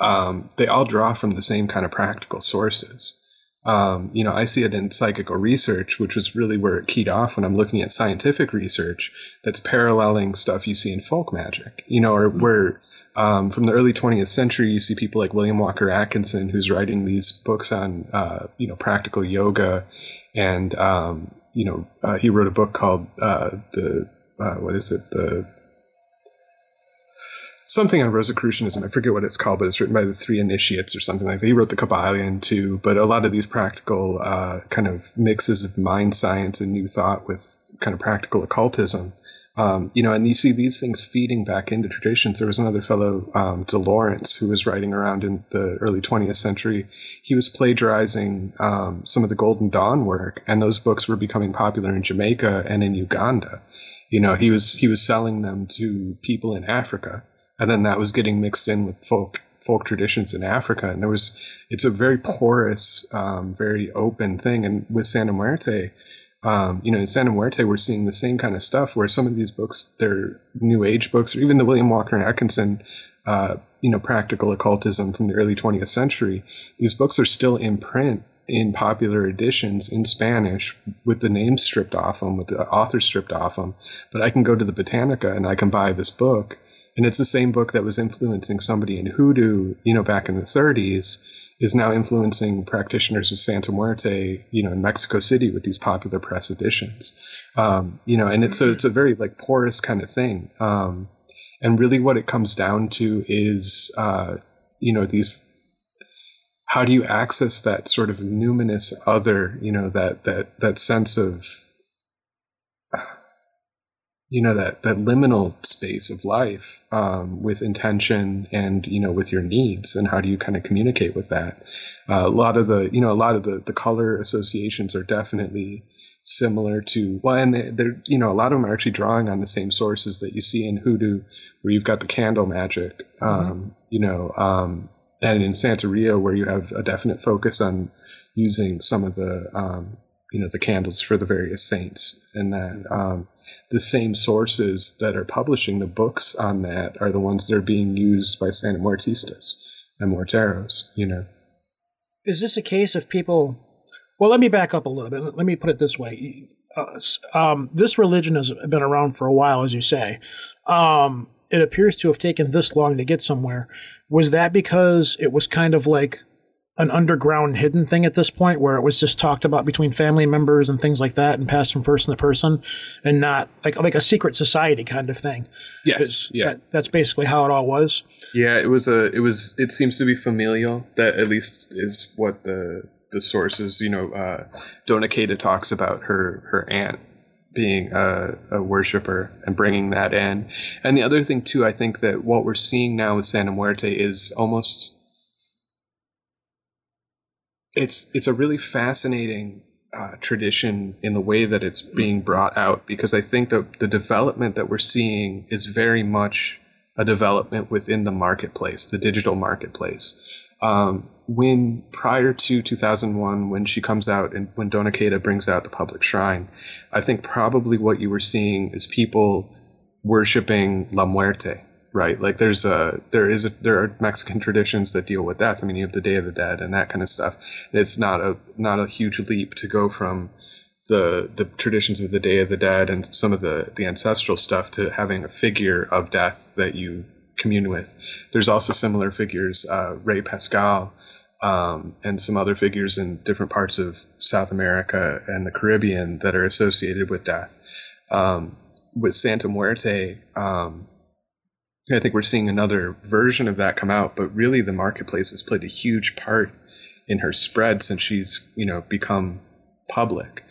um, they all draw from the same kind of practical sources. Um, you know, I see it in psychical research, which was really where it keyed off when I'm looking at scientific research that's paralleling stuff you see in folk magic. You know, or where um, from the early 20th century, you see people like William Walker Atkinson, who's writing these books on, uh, you know, practical yoga, and um, you know, uh, he wrote a book called uh, the uh, what is it the something on Rosicrucianism. I forget what it's called, but it's written by the three initiates or something like that. He wrote the Kybalion too, but a lot of these practical uh, kind of mixes of mind science and new thought with kind of practical occultism. Um, you know, and you see these things feeding back into traditions. There was another fellow, um, de Laurence, who was writing around in the early 20th century. He was plagiarizing um, some of the Golden Dawn work, and those books were becoming popular in Jamaica and in Uganda. You know, he was he was selling them to people in Africa, and then that was getting mixed in with folk folk traditions in Africa. And there was it's a very porous, um, very open thing. And with Santa Muerte, um, you know, in Santa Muerte, we're seeing the same kind of stuff where some of these books, they're New Age books, or even the William Walker and Atkinson, uh, you know, practical occultism from the early 20th century. These books are still in print in popular editions in Spanish with the names stripped off them, with the author stripped off them. But I can go to the Botanica and I can buy this book. And it's the same book that was influencing somebody in hoodoo, you know, back in the 30s is now influencing practitioners of Santa Muerte, you know, in Mexico City with these popular press editions. Um, you know, and it's a, it's a very like porous kind of thing. Um, and really what it comes down to is, uh, you know, these, how do you access that sort of numinous other, you know, that that that sense of you know that that liminal space of life um, with intention and you know with your needs and how do you kind of communicate with that? Uh, a lot of the you know a lot of the the color associations are definitely similar to well and they're you know a lot of them are actually drawing on the same sources that you see in hoodoo where you've got the candle magic um, you know um, and in Santa santeria where you have a definite focus on using some of the um, you know the candles for the various saints and that um, the same sources that are publishing the books on that are the ones that are being used by Santa Muertistas and Morteros, you know. Is this a case of people? Well, let me back up a little bit. Let me put it this way: uh, um, this religion has been around for a while, as you say. Um, it appears to have taken this long to get somewhere. Was that because it was kind of like an underground hidden thing at this point where it was just talked about between family members and things like that and passed from person to person and not like like a secret society kind of thing. Yes yeah. that, that's basically how it all was. Yeah it was a it was it seems to be familial. That at least is what the the sources you know uh dona Queta talks about her her aunt being a, a worshiper and bringing that in. And the other thing too i think that what we're seeing now with santa muerte is almost it's it's a really fascinating uh, tradition in the way that it's being brought out because I think that the development that we're seeing is very much a development within the marketplace, the digital marketplace. Um, when prior to 2001, when she comes out and when Dona Queta brings out the public shrine, I think probably what you were seeing is people worshiping La Muerte, right? Like there's a there is a, there are Mexican traditions that deal with death. I mean, you have the Day of the Dead and that kind of stuff. It's not a not a huge leap to go from the the traditions of the Day of the Dead and some of the the ancestral stuff to having a figure of death that you commune with. There's also similar figures, uh, Rey Pascual. Um, and some other figures in different parts of South America and the Caribbean that are associated with death. Um, with Santa Muerte, um, I think we're seeing another version of that come out, but really the marketplace has played a huge part in her spread since she's you know become public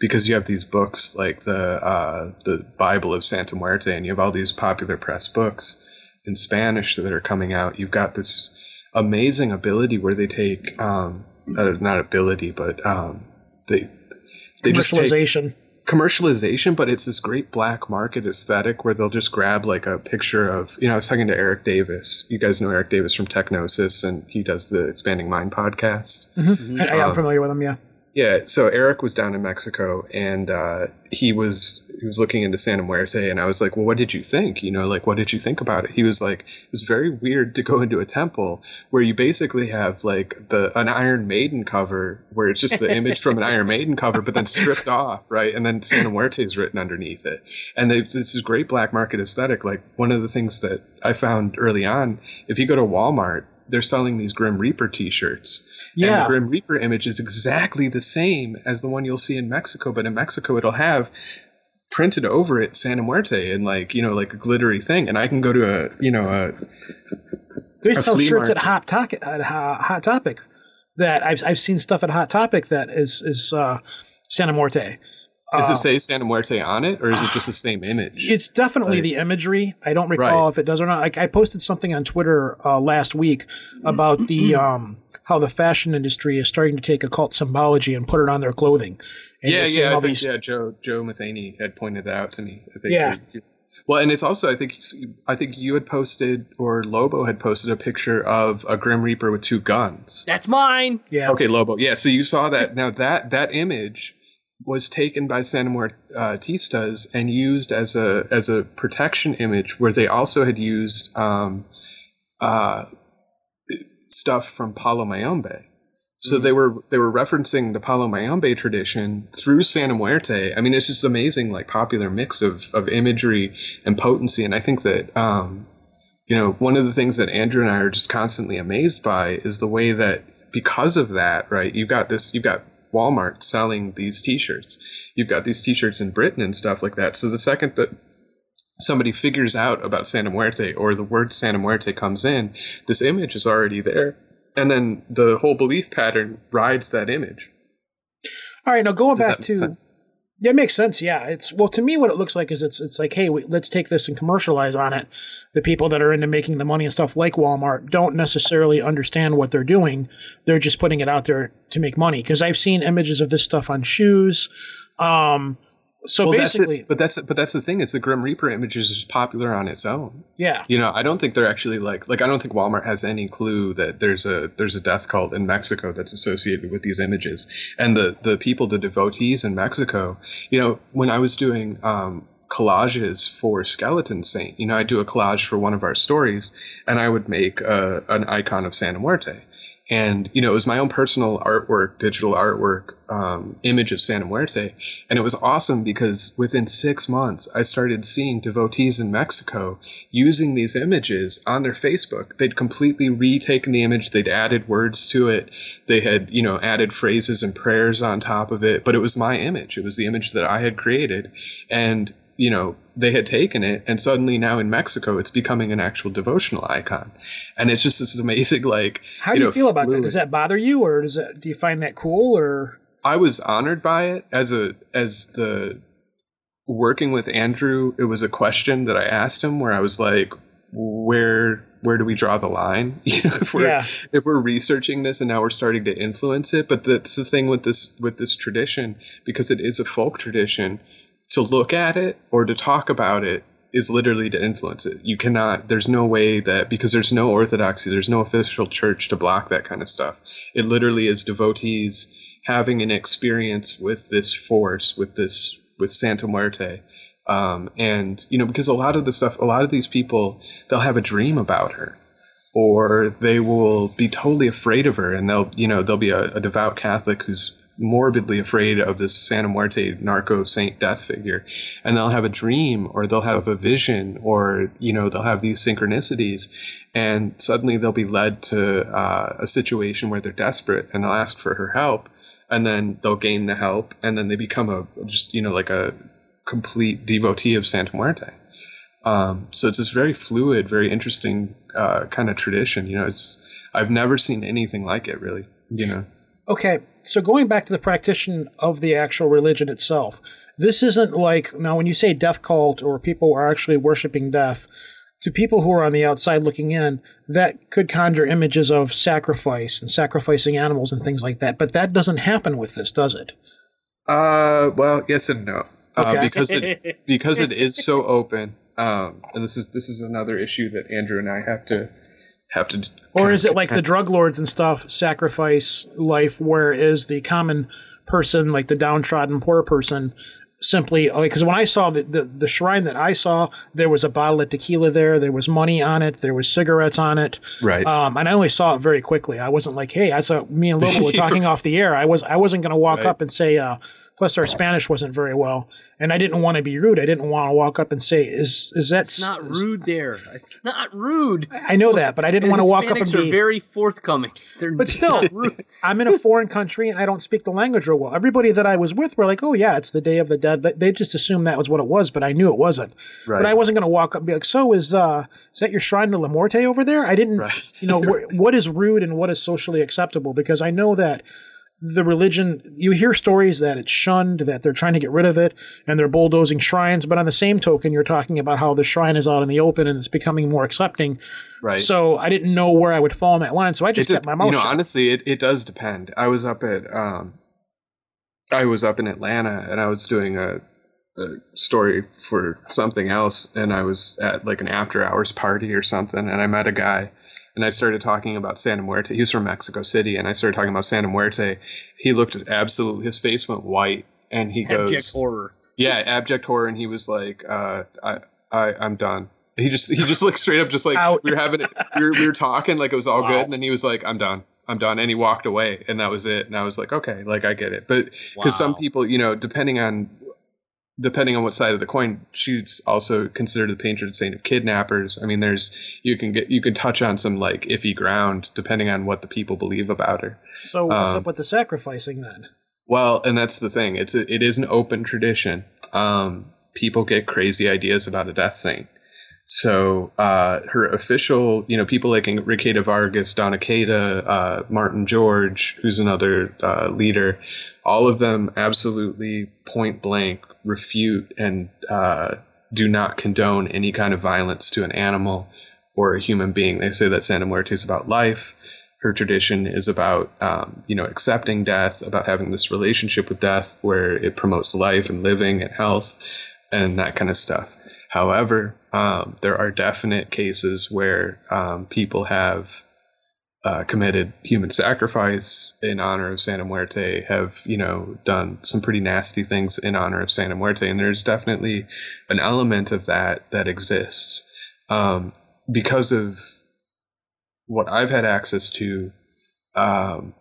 because you have these books like the uh, the Bible of Santa Muerte and you have all these popular press books in Spanish that are coming out. You've got this amazing ability where they take um, not ability but um, they they just take, commercialization, but it's this great black market aesthetic where they'll just grab like a picture of, you know, I was talking to Erik Davis. You guys know Erik Davis from TechGnosis, and he does the Expanding Mind podcast. Mm-hmm. I, am um, familiar with him, yeah. Yeah, so Erik was down in Mexico, and uh, he was he was looking into Santa Muerte, and I was like, "Well, what did you think? You know, like what did you think about it?" He was like, "It was very weird to go into a temple where you basically have like the an Iron Maiden cover, where it's just the image from an Iron Maiden cover, but then stripped off, right? And then Santa Muerte is written underneath it, and it's this great black market aesthetic. Like one of the things that I found early on, if you go to Walmart, they're selling these Grim Reaper T-shirts yeah. And the Grim Reaper image is exactly the same as the one you'll see in Mexico, but in Mexico it'll have printed over it Santa Muerte and like you know like a glittery thing, and I can go to a you know a. They sell shirts market. at Hot Topic. At Hot Topic, that I've I've seen stuff at Hot Topic that is is uh, Santa Muerte. Does uh, it say Santa Muerte on it, or is it just the same image? It's definitely like, the imagery. I don't recall right. if it does or not. Like I posted something on Twitter uh, last week about the um, how the fashion industry is starting to take occult symbology and put it on their clothing. And yeah, yeah, I think, yeah. Joe Joe Matheny had pointed that out to me. I think yeah. well, and it's also I think I think you had posted or Lobo had posted a picture of a Grim Reaper with two guns. That's mine. Yeah. Okay, Lobo. Yeah. So you saw that. Now that that image was taken by Santa Muertistas and used as a as a protection image, where they also had used um, uh, stuff from Palo Mayombe. So mm-hmm. they were they were referencing the Palo Mayombe tradition through Santa Muerte. I mean, it's just amazing, like popular mix of of imagery and potency. And I think that um, you know one of the things that Andrew and I are just constantly amazed by is the way that because of that, right? You've got this, you've got Walmart selling these T-shirts. You've got these T-shirts in Britain and stuff like that. So the second that somebody figures out about Santa Muerte or the word Santa Muerte comes in, this image is already there. and then the whole belief pattern rides that image. All right, now going Does back to sense? That makes sense. Yeah, it's well to me what it looks like is it's it's like hey, we, let's take this and commercialize on it. The people that are into making the money and stuff like Walmart don't necessarily understand what they're doing. They're just putting it out there to make money. Because I've seen images of this stuff on shoes. Um, so Well, basically, it. but that's but that's the thing is the Grim Reaper image is just popular on its own. yeah, You know, I don't think they're actually like like I don't think Walmart has any clue that there's a there's a death cult in Mexico that's associated with these images. And the the people, the devotees in Mexico, you know, when I was doing um collages for Skeleton Saint, you know, I do a collage for one of our stories and I would make a, an icon of Santa Muerte. And you know, it was my own personal artwork, digital artwork, um, image of Santa Muerte, and it was awesome because within six months, I started seeing devotees in Mexico using these images on their Facebook. They'd completely retaken the image, they'd added words to it, they had you know added phrases and prayers on top of it, but it was my image. It was the image that I had created, and you know they had taken it and suddenly now in mexico it's becoming an actual devotional icon and it's just this amazing like how do you know, feel about that? Does that bother you, or does that do you find that cool, or I was honored by it as a as the working with Andrew. It was a question that I asked him where I was like, where where do we draw the line? You know, if we're Yeah. if we're researching this and now we're starting to influence it. But that's the thing with this with this tradition because it is a folk tradition. To look at it or to talk about it is literally to influence it. You cannot. There's no way that because there's no orthodoxy, there's no official church to block that kind of stuff. It literally is devotees having an experience with this force, with this with Santa Muerte. Um, and you know, because a lot of the stuff, a lot of these people, they'll have a dream about her, or they will be totally afraid of her, and they'll, you know, they'll be a, a devout Catholic who's morbidly afraid of this Santa Muerte narco saint death figure, and they'll have a dream, or they'll have a vision, or you know, they'll have these synchronicities, and suddenly they'll be led to uh, a situation where they're desperate, and they'll ask for her help, and then they'll gain the help, and then they become a just you know like a complete devotee of Santa Muerte. Um, so it's this very fluid, very interesting uh, kind of tradition. You know, it's I've never seen anything like it really. You know, Okay, so going back to the practitioner of the actual religion itself, this isn't like now when you say death cult or people are actually worshiping death, to people who are on the outside looking in, that could conjure images of sacrifice and sacrificing animals and things like that. But that doesn't happen with this, does it? uh, well, yes and no, Okay. uh, because it because it is so open. Um, and this is this is another issue that Andrew and I have to have to. Or is it like the drug lords and stuff sacrifice life, whereas the common person, like the downtrodden poor person, simply because when I saw the, the the shrine that I saw, there was a bottle of tequila there, there was money on it, there was cigarettes on it, right? um, and I only saw it very quickly. I wasn't like, hey, I saw me and Lobo were talking off the air. I was I wasn't going to walk Right. up and say. Uh, Plus, our Spanish wasn't very well, and I didn't want to be rude. I didn't want to walk up and say, "Is is that It's not rude there. It's not rude. I know that, but I didn't want to walk up and Hispanics be. are very forthcoming. They're But still, rude. I'm in a foreign country and I don't speak the language real well. Everybody that I was with were like, "Oh yeah, it's the Day of the Dead." But they just assumed that was what it was, but I knew it wasn't. Right. But I wasn't going to walk up and be like, "So is uh is that your shrine to La Morte over there?" I didn't, Right. you know, wh- what is rude and what is socially acceptable because I know that the religion you hear stories that it's shunned that they're trying to get rid of it and they're bulldozing shrines but on the same token you're talking about how the shrine is out in the open and it's becoming more accepting right. so i didn't know where i would fall in that line so i just It kept de- my mouth you know, shut honestly, it, it does depend. I was up at um, I was up in Atlanta and I was doing a, a story for something else, and I was at like an after hours party or something, and I met a guy. And I started talking about Santa Muerte. He was from Mexico City, and I started talking about Santa Muerte. He looked at absolute. His face went white, and he goes, horror. yeah, abject horror, and he was like, uh, I, I, I'm done. He just, he just looked straight up, just like Out. we were having, it, we were, we were talking, like it was all Wow. good, and then he was like, I'm done, I'm done, and he walked away, and that was it. And I was like, okay, like I get it, but because some people, you know, depending on, depending on what side of the coin, she's also considered the patron saint of kidnappers. I mean, there's, you can get, you can touch on some like iffy ground depending on what the people believe about her. So what's Um, up with the sacrificing then? Well, and that's the thing. It's a, it is an open tradition. Um, people get crazy ideas about a death saint. So uh, her official, you know, people like Enriqueta Vargas, Dona Queta, uh, Martin George, who's another uh, leader, all of them absolutely point blank refute and uh, do not condone any kind of violence to an animal or a human being. They say that Santa Muerte is about life. Her tradition is about, um, you know, accepting death, about having this relationship with death where it promotes life and living and health and that kind of stuff. However, um, there are definite cases where um, people have uh, committed human sacrifice in honor of Santa Muerte, have you know done some pretty nasty things in honor of Santa Muerte, and there's definitely an element of that that exists um, because of what I've had access to um,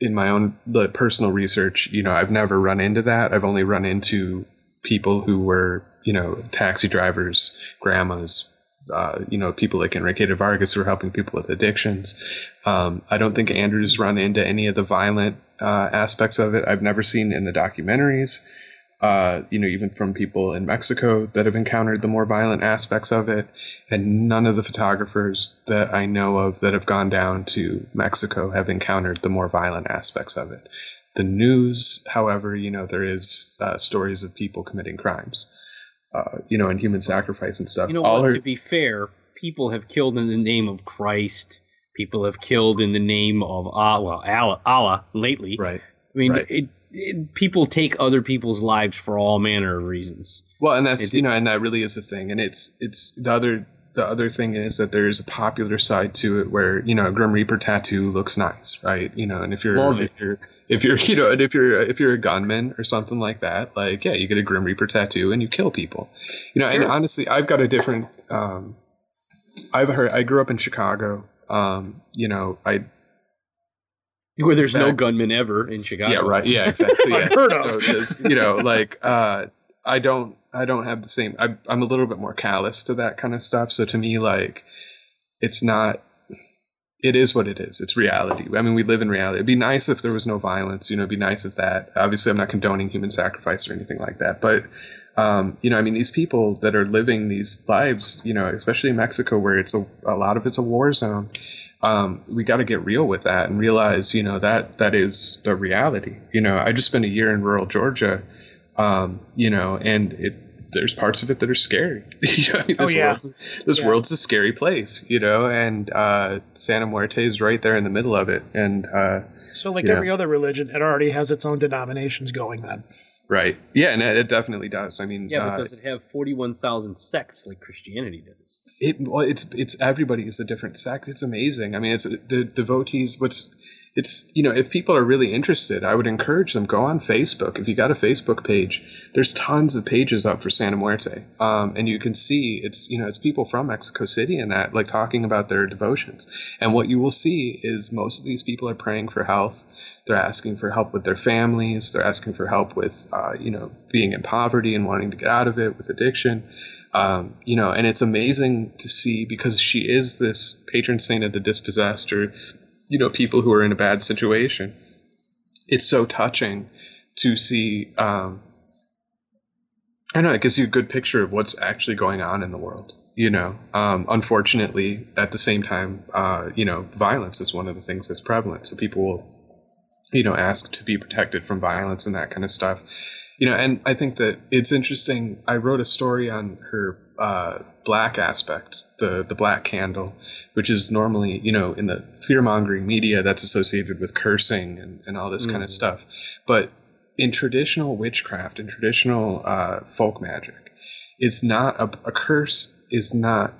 in my own like, personal research. You know, I've never run into that. I've only run into people who were you know taxi drivers, grandmas, uh, you know, people like Enriqueta Vargas who are helping people with addictions. Um, I don't think Andrew's run into any of the violent uh, aspects of it. I've never seen in the documentaries. Uh, you know, even from people in Mexico that have encountered the more violent aspects of it, and none of the photographers that I know of that have gone down to Mexico have encountered the more violent aspects of it. The news, however, you know, there is uh, stories of people committing crimes uh, you know, and human sacrifice and stuff. You know All what? her- To be fair, people have killed in the name of Christ. People have killed in the name of Allah, Allah, Allah lately. right. I mean, right. it, it, people take other people's lives for all manner of reasons. Well, and that's It- you know, and that really is the thing. And it's it's the other the other thing is that there's a popular side to it where you know a Grim Reaper tattoo looks nice, right? You know, and if you're Love if it. you're if you're you know and if you're if you're a gunman or something like that, like yeah, you get a Grim Reaper tattoo and you kill people. You know, and honestly, I've got a different. Um, I've heard. I grew up in Chicago. Um, you know, I Where there's no gunman ever in Chicago. yeah, right. Yeah, exactly. Yeah. Unheard of. So you know, like uh, I don't, I don't have the same. I, I'm a little bit more callous to that kind of stuff. So to me, like, it's not. It is what it is. It's reality. I mean, we live in reality. It'd be nice if there was no violence. You know, it'd be nice if that. Obviously, I'm not condoning human sacrifice or anything like that. But, um, you know, I mean, these people that are living these lives, you know, especially in Mexico, where it's a, a lot of it's a war zone um, we got to get real with that and realize, you know, that that is the reality. You know, I just spent a year in rural Georgia, um, you know, and it there's parts of it that are scary. you know, I mean, Oh, this yeah. world's this Yeah. world's a scary place, you know, and uh, Santa Muerte is right there in the middle of it, and uh, So, like Yeah. every other religion, it already has its own denominations going then. right, yeah, and it, it definitely does. I mean, Yeah, but uh, does it have 41,000 sects like Christianity does? it well, it's it's everybody is a different sect. It's amazing. I mean, it's the devotees. What's it's you know if people are really interested, I would encourage them go on Facebook. If you got a Facebook page, there's tons of pages up for Santa Muerte, um, and you can see it's you know it's people from Mexico City and that like talking about their devotions. And what you will see is most of these people are praying for health. They're asking for help with their families. They're asking for help with uh, you know being in poverty and wanting to get out of it with addiction um, you know, and it's amazing to see because she is this patron saint of the dispossessed or, you know, people who are in a bad situation. It's so touching to see. Um, I know it gives you a good picture of what's actually going on in the world. You know, um, unfortunately, at the same time, uh, you know, violence is one of the things that's prevalent. So people will, you know, ask to be protected from violence and that kind of stuff you know and i think that it's interesting i wrote a story on her uh, black aspect the the black candle which is normally you know in the fear mongering media that's associated with cursing and, and all this kind of stuff but in traditional witchcraft in traditional uh, folk magic it's not a, a curse is not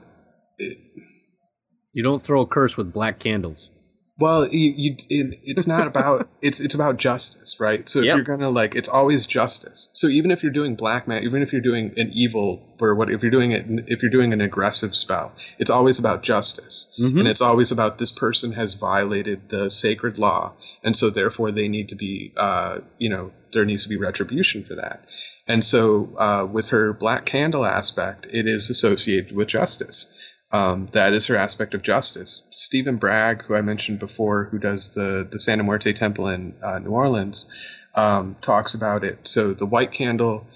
You don't throw a curse with black candles. Well, you, you it, it's not about it's it's about justice, right? So if Yep. you're gonna like, it's always justice. So even if you're doing black magic, even if you're doing an evil or what, if you're doing it, if you're doing an aggressive spell, it's always about justice, and it's always about this person has violated the sacred law, and so therefore they need to be, uh, you know, there needs to be retribution for that. And so uh, with her black candle aspect, it is associated with justice. Um, that is her aspect of justice. Stephen Bragg, who I mentioned before, who does the the Santa Muerte Temple in uh, New Orleans, um, talks about it. So the white candle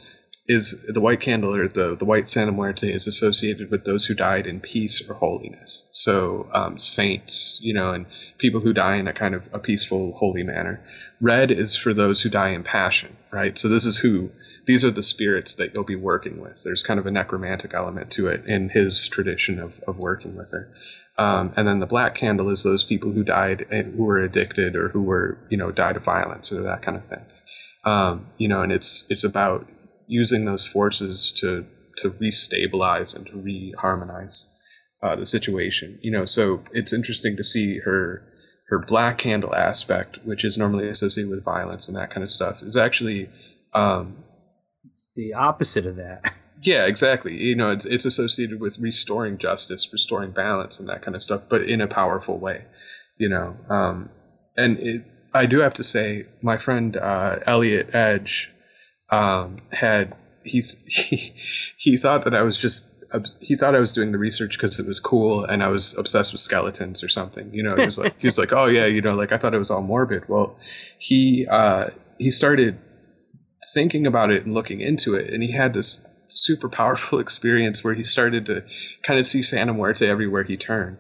is the white candle or the, the white Santa Muerte is associated with those who died in peace or holiness. So um, saints, you know, and people who die in a kind of a peaceful, holy manner. Red is for those who die in passion, right? So this is who these are the spirits that you'll be working with. There's kind of a necromantic element to it in his tradition of, of working with her. Um, and then the black candle is those people who died and who were addicted or who were, you know, died of violence or that kind of thing. Um, you know, and it's it's about using those forces to to restabilize and to reharmonize uh, the situation. You know, so it's interesting to see her her black candle aspect, which is normally associated with violence and that kind of stuff, is actually um, it's the opposite of that. Yeah, exactly. You know, it's it's associated with restoring justice, restoring balance, and that kind of stuff, but in a powerful way. You know, um, and it, I do have to say, my friend uh, Elliot Edge um, had he, he he thought that I was just he thought I was doing the research because it was cool and I was obsessed with skeletons or something. You know, he was like he was like, oh yeah, you know, like I thought it was all morbid. Well, he uh, he started thinking about it and looking into it, and he had this super powerful experience where he started to kind of see Santa Muerte everywhere he turned.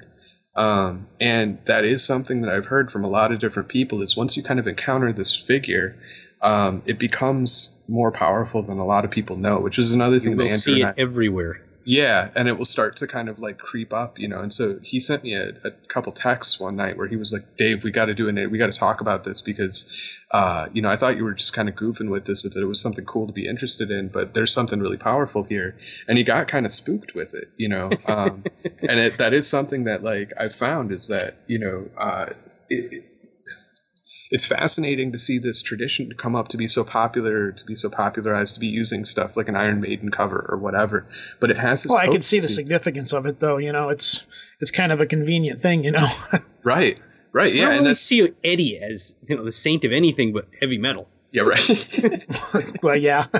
Um, and that is something that I've heard from a lot of different people is once you kind of encounter this figure, um, it becomes more powerful than a lot of people know, which is another thing You that Andrew see it I, everywhere. Yeah, and it will start to kind of like creep up, you know. And so he sent me a, a couple texts one night where he was like, "Dave, we got to do it. We got to talk about this because, uh, you know, I thought you were just kind of goofing with this, that it was something cool to be interested in, but there's something really powerful here." And he got kind of spooked with it, you know. Um, and it, that is something that like I found is that you know, uh, it, it's fascinating to see this tradition come up to be so popular, to be so popularized, to be using stuff like an Iron Maiden cover or whatever. But it has this. Well, I can see the significance of it, though. You know, it's it's kind of a convenient thing. You know, Right. Right. I Yeah. don't And really that's see Eddie as you know the saint of anything but heavy metal. yeah. Right. well, yeah,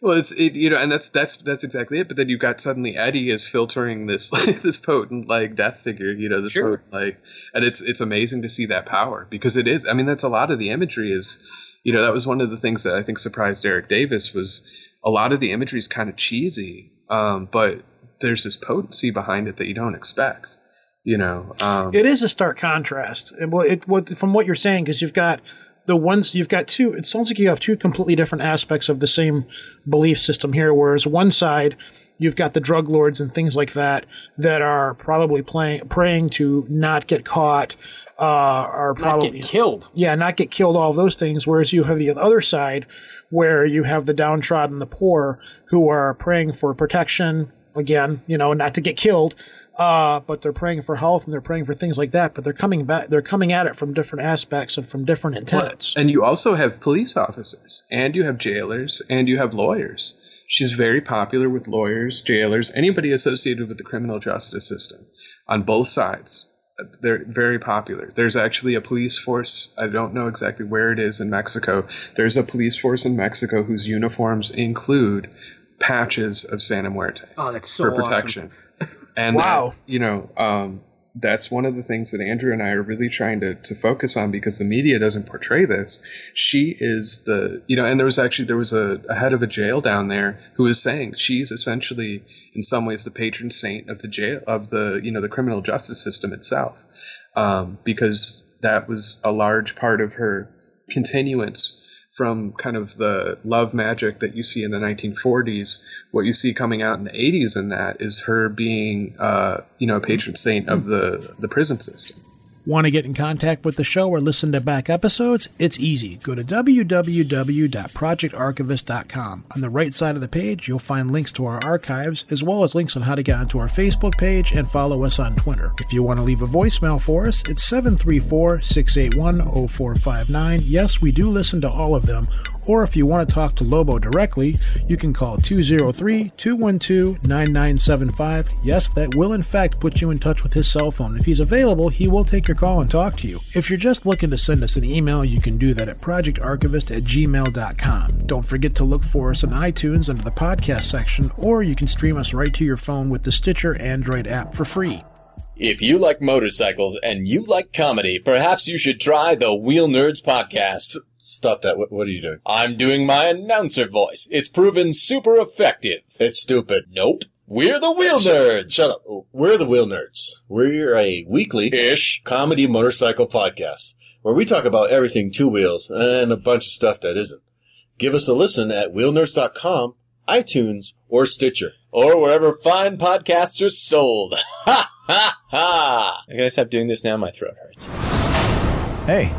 well, it's it, you know, and that's that's that's exactly it. But then you've got suddenly Eddie is filtering this this potent like death figure. You know, this Sure. potent like, and it's it's amazing to see that power because it is. I mean, that's a lot of the imagery is. You know, that was one of the things that I think surprised Erik Davis was a lot of the imagery is kind of cheesy, um, but there's this potency behind it that you don't expect. You know, um, it is a stark contrast. And what it what from what you're saying, because you've got the ones you've got two. It sounds like you have two completely different aspects of the same belief system here. Whereas one side, you've got the drug lords and things like that that are probably playing praying to not get caught. Uh, are Not probably get killed. yeah, not get killed, all of those things. Whereas you have the other side where you have the downtrodden, the poor, who are praying for protection, again, you know, not to get killed, uh, but they're praying for health and they're praying for things like that. But they're coming back, they're coming at it from different aspects and from different intents. And you also have police officers, and you have jailers, and you have lawyers. She's very popular with lawyers, jailers, anybody associated with the criminal justice system on both sides. They're very popular. There's actually a police force. I don't know exactly where it is in Mexico. There's a police force in Mexico whose uniforms include patches of Santa Muerte Oh, that's so for awesome. And Wow. that, you know, um, that's one of the things that Andrew and I are really trying to, to focus on because the media doesn't portray this. She is the, you know, and there was actually, there was a, a head of a jail down there who was saying she's essentially in some ways the patron saint of the jail, of the, you know, the criminal justice system itself. Um, because that was a large part of her continuance from kind of the love magic that you see in the 1940s. What you see coming out in the 80s in that is her being, uh, you know, a patron saint of the the prison system. Want to get in contact with the show or listen to back episodes? It's easy. Go to www.projectarchivist.com. On the right side of the page, you'll find links to our archives, as well as links on how to get onto our Facebook page and follow us on Twitter. If you want to leave a voicemail for us, it's 734 681 0459. Yes, we do listen to all of them. Or if you want to talk to Lobo directly, you can call 203 212 9975. Yes, that will in fact put you in touch with his cell phone. If he's available, he will take your call and talk to you. If you're just looking to send us an email, you can do that at projectarchivist at gmail.com. Don't forget to look for us on iTunes under the podcast section, or you can stream us right to your phone with the Stitcher Android app for free. If you like motorcycles and you like comedy, perhaps you should try the Wheel Nerds podcast. Stop that. What, what are you doing? I'm doing my announcer voice. It's proven super effective. It's stupid. Nope. We're the Wheel Shut- Nerds. Shut up. We're the Wheel Nerds. We're a weekly Ish. comedy motorcycle podcast where we talk about everything two wheels and a bunch of stuff that isn't. Give us a listen at wheelnerds.com, iTunes, or Stitcher. Or wherever fine podcasts are sold. Ha ha ha! I gotta stop doing this now. My throat hurts. Hey,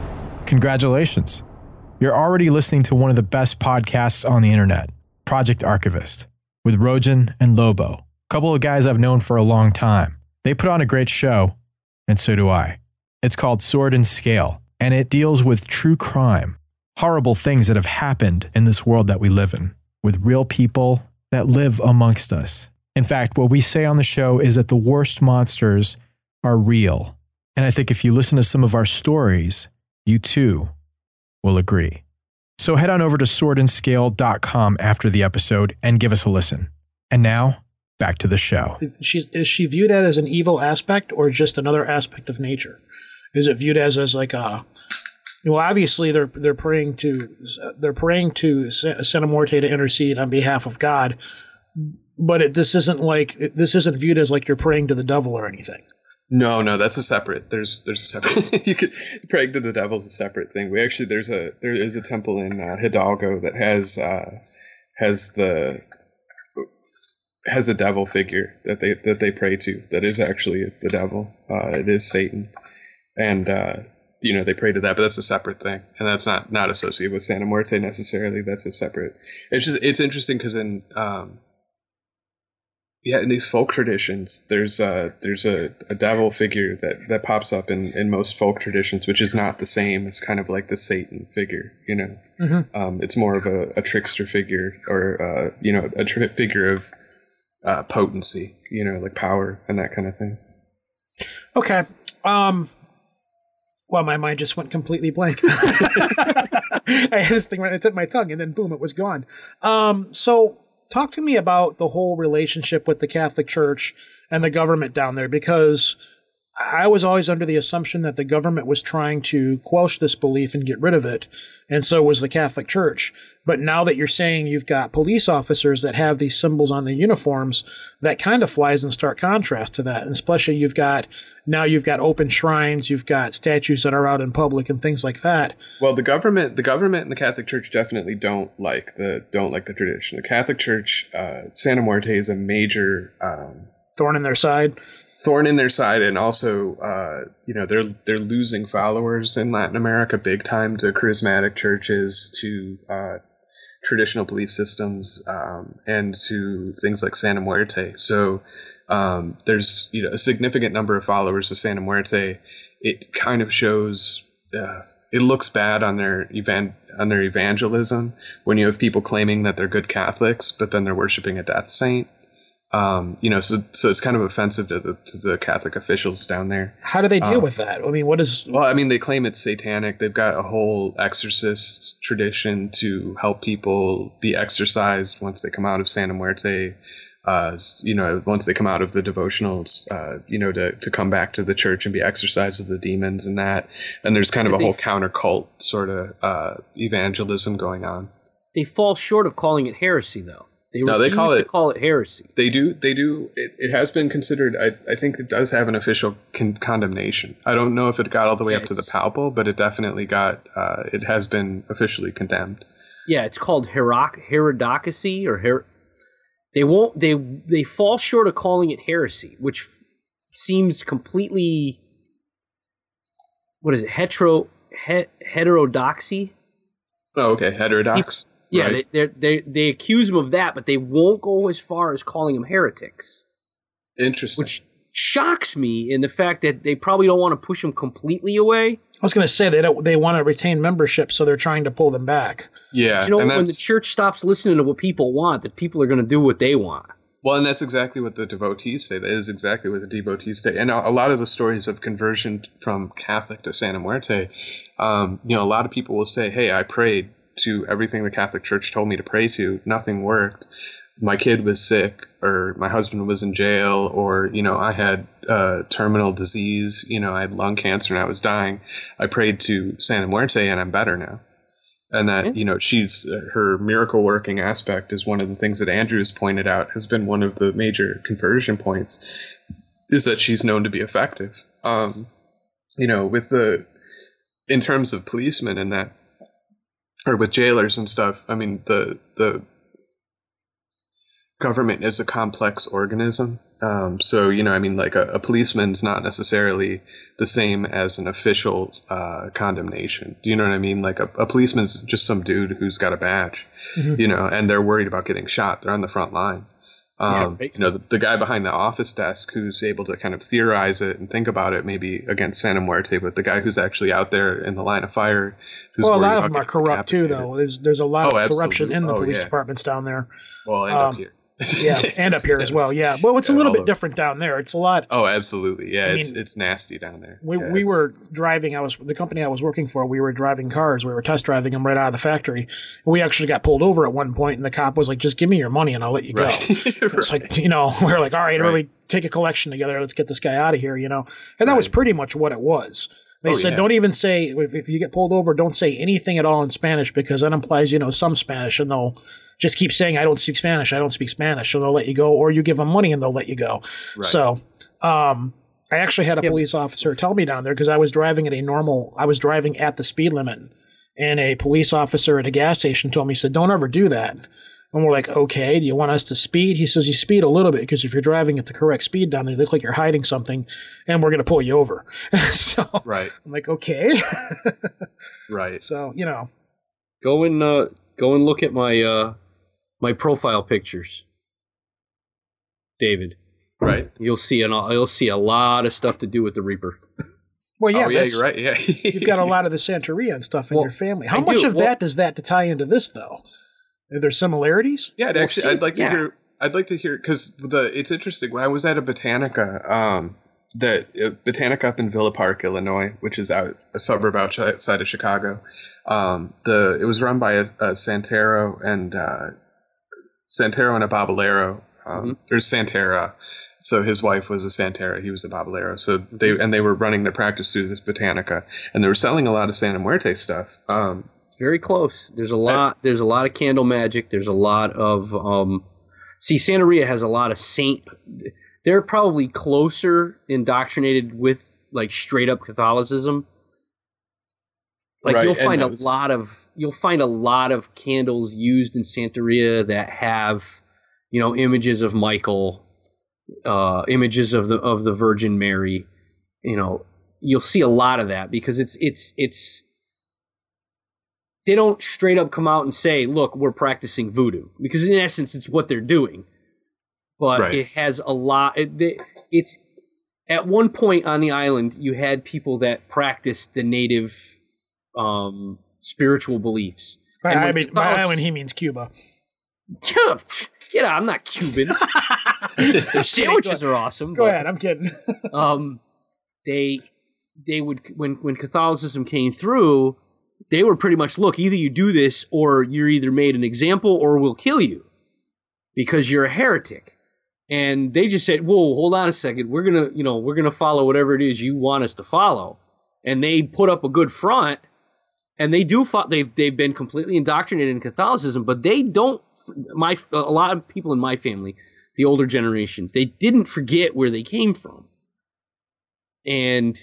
congratulations. You're already listening to one of the best podcasts on the internet, Project Archivist, with Rojan and Lobo, a couple of guys I've known for a long time. They put on a great show, and so do I. It's called Sword and Scale, and it deals with true crime, horrible things that have happened in this world that we live in, with real people that live amongst us. In fact, what we say on the show is that the worst monsters are real. And I think if you listen to some of our stories, you too will agree. So head on over to swordandscale.com after the episode and give us a listen. And now, back to the show. She's is she viewed as an evil aspect or just another aspect of nature? Is it viewed as as like a well, obviously they're they're praying to they're praying to Sa- Santa Muerte to intercede on behalf of God, but it, this isn't like this isn't viewed as like you're praying to the devil or anything. No, no, that's a separate. There's there's a separate. you could praying to the devil's a separate thing. We actually there's a there is a temple in uh, Hidalgo that has uh, has the has a devil figure that they that they pray to. That is actually the devil. Uh, it is Satan, and uh, you know they pray to that, but that's a separate thing, and that's not not associated with Santa Muerte necessarily. That's a separate. It's just it's interesting because in um, yeah, in these folk traditions, there's a there's a, a devil figure that, that pops up in, in most folk traditions, which is not the same as kind of like the Satan figure. You know, Mhm. um, it's more of a, a trickster figure, or uh, you know, a tri- figure of uh, potency. You know, like power and that kind of thing. Okay. Um. Well, my mind just went completely blank. I had this thing right at the tip of my tongue, and then boom, it was gone. Um. So, talk to me about the whole relationship with the Catholic Church and the government down there, because I was always under the assumption that the government was trying to quash this belief and get rid of it, and so was the Catholic Church. But now that you're saying you've got police officers that have these symbols on their uniforms, that kind of flies in stark contrast to that. And especially you've got now you've got open shrines, you've got statues that are out in public and things like that. Well, the government, the government and the Catholic Church definitely don't like the don't like the tradition. The Catholic Church, uh, Santa Muerte is a major um, Thorn in their side. Thorn in their side, and also, uh, you know, they're they're losing followers in Latin America big time to charismatic churches, to uh, traditional belief systems, um, and to things like Santa Muerte. So um, there's you know a significant number of followers of Santa Muerte. It kind of shows. Uh, it looks bad on their evan- on their evangelism when you have people claiming that they're good Catholics, but then they're worshiping a death saint. Um, you know, so so it's kind of offensive to the to the Catholic officials down there. How do they deal Um, with that? I mean, what is Well, I mean, they claim it's satanic. They've got a whole exorcist tradition to help people be exorcised once they come out of Santa Muerte. Uh, you know, once they come out of the devotionals, uh, you know, to, to come back to the church and be exorcised of the demons and that. And there's kind of a They- whole counter cult sort of uh, evangelism going on. They fall short of calling it heresy, though. They No, they call to it- call it heresy. They do. They do. It, it has been considered. I, I think it does have an official con- condemnation. I don't know if it got all the way Yeah, up to the palpal, but it definitely got. Uh, it has been officially condemned. Yeah, it's called heroc- herodocracy or her. They won't. They they fall short of calling it heresy, which f- seems completely. What is it? Hetero he, heterodoxy. Oh, okay. Heterodox. Yeah, right. they, they they they accuse them of that, but they won't go as far as calling them heretics, Interesting. which shocks me in the fact that they probably don't want to push them completely away. I was going to say they don't they want to retain membership, so they're trying to pull them back. yeah, you know, and when the church stops listening to what people want, that people are going to do what they want. well, and that's exactly what the devotees say. That is exactly what the devotees say. And a, a lot of the stories of conversion from Catholic to Santa Muerte, um, you know, a lot of people will say, "Hey, I prayed to everything the Catholic Church told me to pray to. Nothing worked. My kid was sick, or my husband was in jail, or you know, I had uh, terminal disease. You know, I had lung cancer and I was dying. I prayed to Santa Muerte, and I'm better now." and that you know she's her miracle working aspect is one of the things that Andrews pointed out has been one of the major conversion points is that she's known to be effective. Um, you know, with the in terms of policemen and that, or with jailers and stuff. I mean, the the government is a complex organism. Um, so you know, I mean, like a, a, policeman's not necessarily the same as an official uh, condemnation. Do you know what I mean? Like a, a policeman's just some dude who's got a badge, mm-hmm. you know, and they're worried about getting shot. They're on the front line. Um, you know, the, the, guy behind the office desk who's able to kind of theorize it and think about it, maybe against Santa Muerte, but the guy who's actually out there in the line of fire. well, a lot of them are corrupt too, though. There's there's a lot oh, of corruption absolutely. in the oh, police yeah. departments down there. Well, and um, up here yeah, and up here as well. Yeah, well, it's yeah, a little bit different down there. It's a lot. Oh, absolutely. Yeah, I it's mean, it's nasty down there. We yeah, we were driving. I was the company I was working for. We were driving cars. We were test driving them right out of the factory. And we actually got pulled over at one point, and the cop was like, "Just give me your money, and I'll let you go." Right. It's like you know, we are like, "All right, right. everybody, take a collection together. Let's get this guy out of here." You know, and that right. was pretty much what it was. They oh, said, yeah. don't even say, if, if, you get pulled over, don't say anything at all in Spanish because that implies you know some Spanish and they'll just keep saying, I don't speak Spanish, I don't speak Spanish, so they'll let you go, or you give them money and they'll let you go. Right. So, um, I actually had a yep. police officer tell me down there because I was driving at a normal, I was driving at the speed limit, and a police officer at a gas station told me, he said, don't ever do that. And we're like, okay, do you want us to speed? He says, you speed a little bit because if you're driving at the correct speed down there, you look like you're hiding something and we're going to pull you over. so right. I'm like, okay. right. So, you know, go and, uh, go and look at my, uh, my profile pictures, David. Right. You'll see an you'll see a lot of stuff to do with the Reaper. Well, yeah, oh, yeah, you're right. Yeah, you've got a lot of the Santeria and stuff in well, your family. How I much do. of well, that does that to tie into this, though? Are there similarities? Yeah, we'll actually, see. I'd like yeah. to hear. I'd like to hear because the it's interesting. When I was at a Botanica, um, that uh, Botanica up in Villa Park, Illinois, which is out a suburb outside of Chicago. Um, the it was run by a, a Santero and uh, Santero and a Babalawo. Um, mm-hmm. There's Santera. So his wife was a Santera. He was a Babalawo. So they and they were running their practice through this Botanica, and they were selling a lot of Santa Muerte stuff. Um, very close. There's a lot. there's a lot of candle magic. There's a lot of. Um, see, Santeria has a lot of saint. They're probably closer indoctrinated with like straight up Catholicism. Like right, you'll find a lot of you'll find a lot of candles used in Santeria that have, you know, images of Michael, uh, images of the of the Virgin Mary. You know, you'll see a lot of that because it's it's it's they don't straight up come out and say, "Look, we're practicing voodoo," because in essence, it's what they're doing. But right. it has a lot. It, it's at one point on the island, you had people that practiced the native um, spiritual beliefs. By, I mean, by island, he means Cuba. Get out! I'm not Cuban. sandwiches are awesome. Go but, ahead. I'm kidding. um, they they would when when Catholicism came through, they were pretty much look either you do this or you're either made an example or we'll kill you because you're a heretic. And they just said, "Whoa, hold on a second. We're gonna, you know, we're gonna follow whatever it is you want us to follow." And they put up a good front and they do they've they've been completely indoctrinated in Catholicism, but they don't. My a lot of people in my family, the older generation, they didn't forget where they came from, and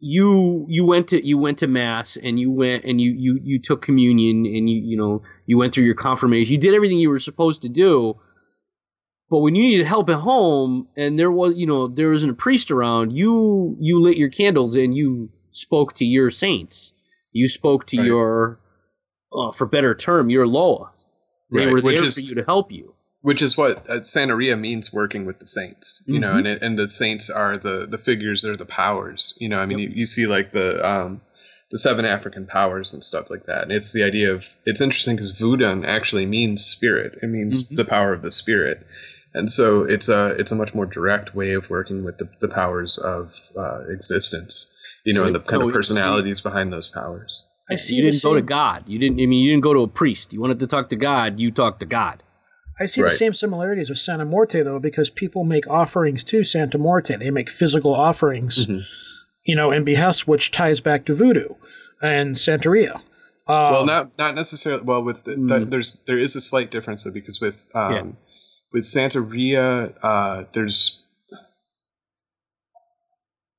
you you went to you went to mass and you went and you you you took communion and you you know you went through your confirmation. You did everything you were supposed to do. But when you needed help at home and there was you know there wasn't a priest around, you you lit your candles and you spoke to your saints you spoke to right. your, uh, for better term, your Loa. They right. were there is, for you to help you. Which is what uh, Santeria means working with the saints, you mm-hmm. know, and it, and the saints are the the figures, they're the powers, you know. I mean, yep. you, you see like the um, the seven African powers and stuff like that. And it's the idea of it's interesting because Voodoo actually means spirit. It means mm-hmm. the power of the spirit, and so it's a it's a much more direct way of working with the, the powers of uh, existence you know, so, and the kind of personalities behind those powers. I see. You didn't go to God. You didn't. I mean, you didn't go to a priest. You wanted to talk to God. You talked to God. I see right. the same similarities with Santa Muerte though, because people make offerings to Santa Muerte. They make physical offerings, mm-hmm. you know, in behest, which ties back to voodoo and Santeria. Uh, well, not not necessarily. Well, with the, Mm. the- there's there is a slight difference though because with um, Yeah. with Santeria, uh, there's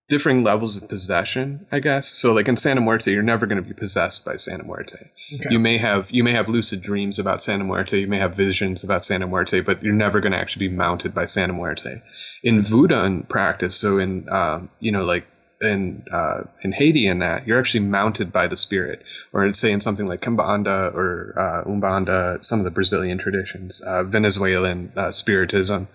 differing levels of possession, I guess. So, like in Santa Muerte, you're never going to be possessed by Santa Muerte. Okay. You may have you may have lucid dreams about Santa Muerte. You may have visions about Santa Muerte, but you're never going to actually be mounted by Santa Muerte. In Voodoo practice, so in um, you know like in uh, in Haiti and that you're actually mounted by the spirit, or say in something like Kimbanda or uh, Umbanda, some of the Brazilian traditions, uh, Venezuelan uh, spiritism,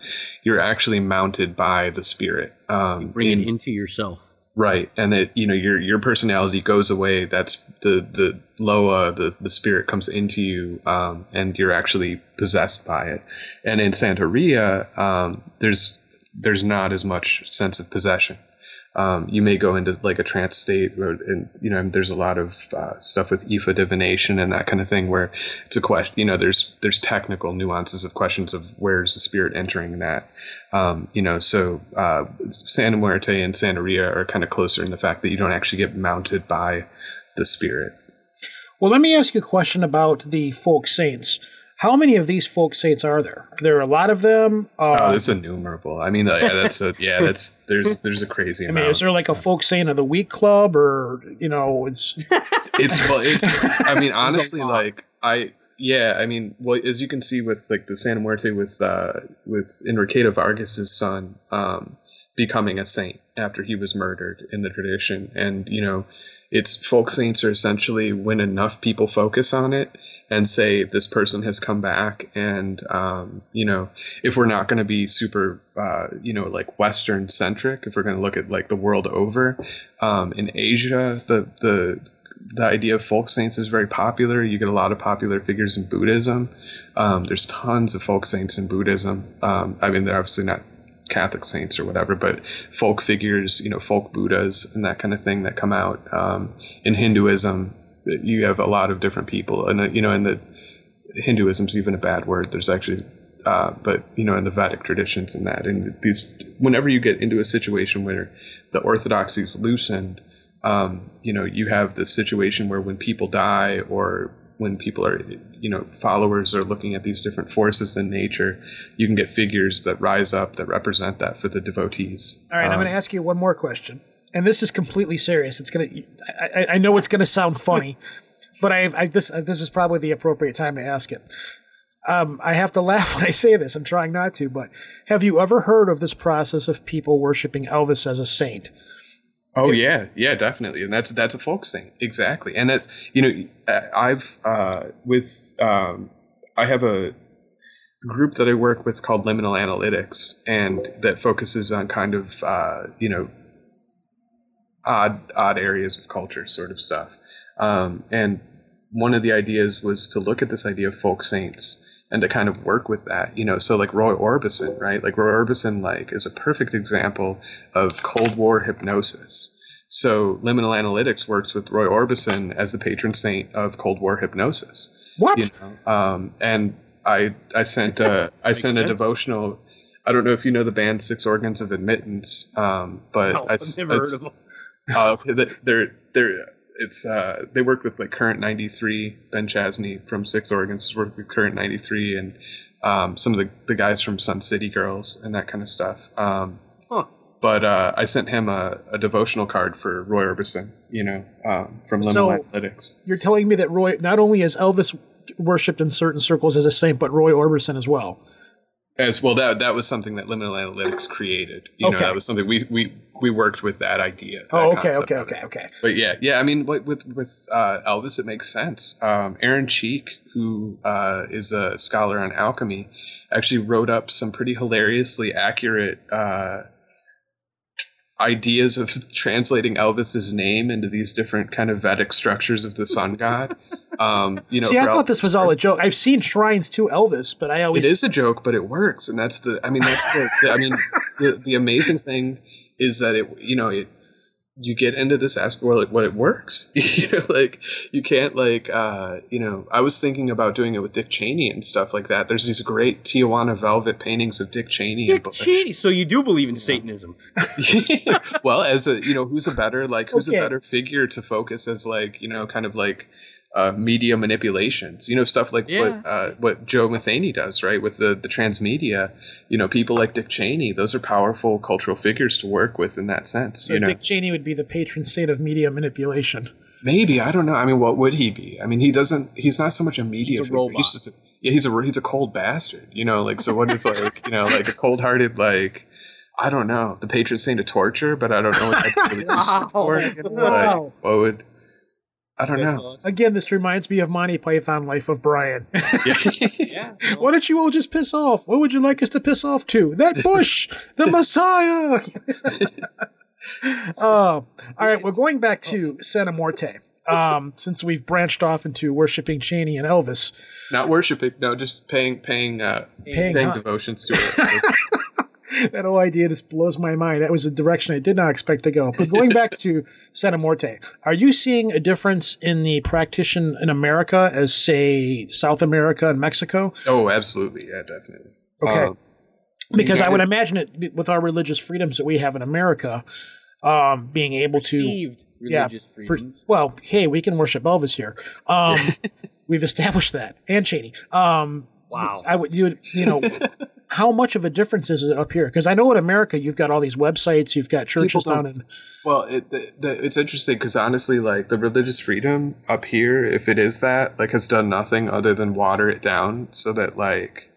you're actually mounted by the spirit. Um, Bring in- it into yourself. Right, and it you know your your personality goes away. That's the the Loa, the the spirit comes into you, um, and you're actually possessed by it. And in Santeria, um, there's there's not as much sense of possession. Um, you may go into like a trance state, or, and you know there's a lot of uh, stuff with Ifa divination and that kind of thing, where it's a question. You know, there's there's technical nuances of questions of where's the spirit entering that. Um, you know, so uh, Santa Muerte and Santa Santeria are kind of closer in the fact that you don't actually get mounted by the spirit. Well, let me ask you a question about the folk saints. How many of these folk saints are there? There are there a lot of them? Uh, oh, it's innumerable. I mean, uh, yeah, that's a yeah, that's there's there's a crazy I amount. mean, is there like a folk saint of the week club, or you know, it's it's well, it's. I mean, honestly, like I yeah, I mean, well, as you can see with like the Santa Muerte with uh with Enriqueta Vargas's son um becoming a saint after he was murdered in the tradition, and you know, it's folk saints are essentially when enough people focus on it and say this person has come back and um, you know if we're not going to be super uh, you know like western centric if we're going to look at like the world over um, in asia the the the idea of folk saints is very popular. You get a lot of popular figures in buddhism. Um, there's tons of folk saints in buddhism. Um, i mean they're obviously not Catholic saints or whatever, but folk figures, you know, folk Buddhas and that kind of thing that come out. Um, in Hinduism, you have a lot of different people, and uh, you know, and the Hinduism's even a bad word. There's actually, uh, but you know, in the Vedic traditions and that, and these, whenever you get into a situation where the orthodoxy is loosened, um, you know, you have this situation where when people die or when people are, you know, followers are looking at these different forces in nature, you can get figures that rise up that represent that for the devotees. All right, I'm Um, going to ask you one more question, and this is completely serious. It's going to, I, I know it's going to sound funny, but I, I this this is probably the appropriate time to ask it. Um, I have to laugh when I say this. I'm trying not to, but have you ever heard of this process of people worshiping Elvis as a saint? Oh yeah, yeah, definitely, and that's that's a folk saint, exactly, and that's you know I've uh, with um, I have a group that I work with called Liminal Analytics, and that focuses on kind of uh, you know odd odd areas of culture sort of stuff, um, and one of the ideas was to look at this idea of folk saints and to kind of work with that, you know. So like Roy Orbison, right? Like Roy Orbison, like is a perfect example of Cold War hypnosis. So liminal analytics works with Roy Orbison as the patron saint of Cold War hypnosis. What? You know? Um, and I I sent a I sent a sense. devotional. I don't know if you know the band Six Organs of Admittance, um, but No, I, I've never heard of them. uh, they're they're it's uh they worked with like current 93 ben chasny from six organs worked with current 93 and um, some of the, the guys from sun city girls and that kind of stuff um, Huh. but uh, i sent him a, a devotional card for roy orbison you know um, from liminal So- analytics You're telling me that Roy not only is Elvis worshipped in certain circles as a saint, but Roy Orbison as well. As well that that was something that liminal analytics created you know Okay. that was something we we we worked with that idea that Oh, okay, okay, okay, okay. But yeah, yeah. I mean, with with, with uh, Elvis, it makes sense. Um, Aaron Cheak, who uh, is a scholar on alchemy, actually wrote up some pretty hilariously accurate uh, ideas of translating Elvis's name into these different kind of Vedic structures of the sun god. Um, you know, See, I for thought this was all a joke. I've seen shrines to Elvis, but I always it is a joke, but it works, and that's the. I mean, that's the. the I mean, the the amazing thing is that it. You know, it. You get into this aspect where, like, what it works. you know, like you can't like. uh You know, I was thinking about doing it with Dick Cheney and stuff like that. There's these great Tijuana velvet paintings of Dick Cheney. Dick Bush. Cheney. So you do believe in Satanism? well, as a you know, who's a better like who's Okay. a better figure to focus as like you know, kind of like uh, media manipulations. You know, stuff like Yeah. what uh, what Joe Matheny does, right? With the the transmedia. You know, people like Dick Cheney. Those are powerful cultural figures to work with in that sense. So you know, Dick Cheney would be the patron saint of media manipulation. maybe I don't know. I mean, what would he be? I mean, he doesn't. He's not so much a media. He's a figure. robot. He's just a, yeah, he's a he's a cold bastard. You know, like so. What is like you know like a cold hearted like. I don't know the patron saint of torture, but I don't know what that's really useful for. You know, Wow. like, what would I don't know. Again, this reminds me of Monty Python Life of Brian. Yeah. Why don't you all just piss off? What would you like us to piss off to? That Bush, the Messiah. uh, all right, we're going back to Santa Morte. Um, since we've branched off into worshiping Cheney and Elvis, Not worshiping, no, just paying paying uh, Paying paying, devotions to it. that whole idea just blows my mind. That was a direction I did not expect to go. But going back to Santa Morte, are you seeing a difference in the practitioner in America as, say, South America and Mexico? oh, absolutely, yeah, definitely. Okay. Um, because I would Yeah. imagine it with our religious freedoms that we have in America, um, being able to Perceived religious per- well, hey, we can worship Elvis here. Um, we've established that, and Cheney. Um, Wow. I would you would- you know how much of a difference is it up here? Because I know in America you've got all these websites, you've got churches down in Well, it, the, the, it's interesting because honestly, like the religious freedom up here, if it is that, like, has done nothing other than water it down so that like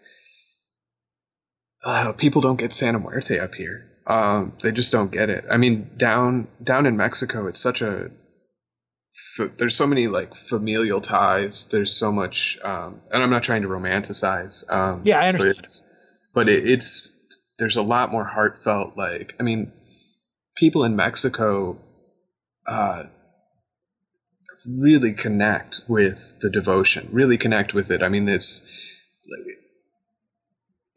uh, people don't get Santa Muerte up here. Um, they just don't get it. I mean, down down in Mexico, it's such a f- there's so many like familial ties. There's so much, um, and I'm not trying to romanticize. Um, Yeah, I understand. But it's, but it, it's there's a lot more heartfelt. Like, I mean, people in Mexico uh, really connect with the devotion. Really connect with it. I mean, it's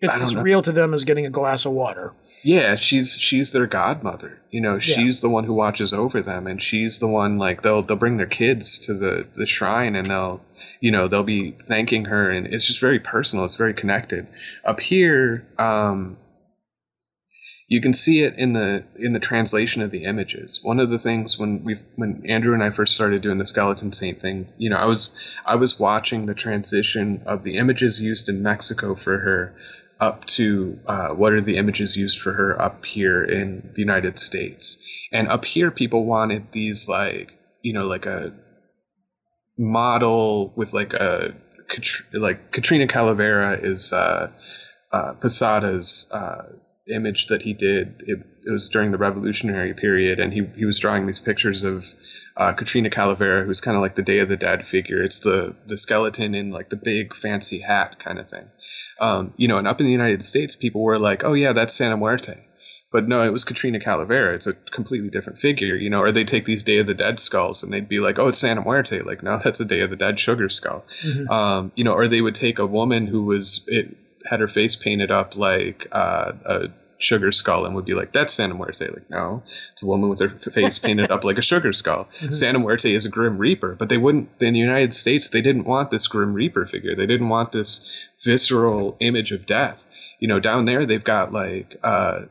it's as know. real to them as getting a glass of water. yeah, she's she's their godmother. You know, she's the one who watches over them, and she's the one like they'll they'll bring their kids to the the shrine, and they'll you know they'll be thanking her, and it's just very personal. It's very connected. Up here, um, you can see it in the in the translation of the images. One of the things when we when Andrew and I first started doing the skeleton saint thing, you know, I was I was watching the transition of the images used in Mexico for her up to uh, what are the images used for her up here in the United States. And up here, people wanted these like you know like a model with like a like Catrina Calavera is uh, uh, Posada's uh, image that he did. It, it was during the Revolutionary period, and he he was drawing these pictures of uh, Catrina Calavera, who's kind of like the Day of the Dead figure. It's the the skeleton in like the big fancy hat kind of thing. Um, you know, and up in the United States, people were like, "Oh yeah, that's Santa Muerte." But no, it was Catrina Calavera. It's a completely different figure, you know. Or they take these Day of the Dead skulls and they'd be like, "Oh, it's Santa Muerte." Like, no, that's a Day of the Dead sugar skull. Um, you know, or they would take a woman who was it had her face painted up like uh, a sugar skull and would be like, "That's Santa Muerte." Like, no, it's a woman with her face painted up like a sugar skull. Santa Muerte is a Grim Reaper, but they wouldn't. In the United States, they didn't want this Grim Reaper figure. They didn't want this visceral image of death. You know, down there they've got like. Uh,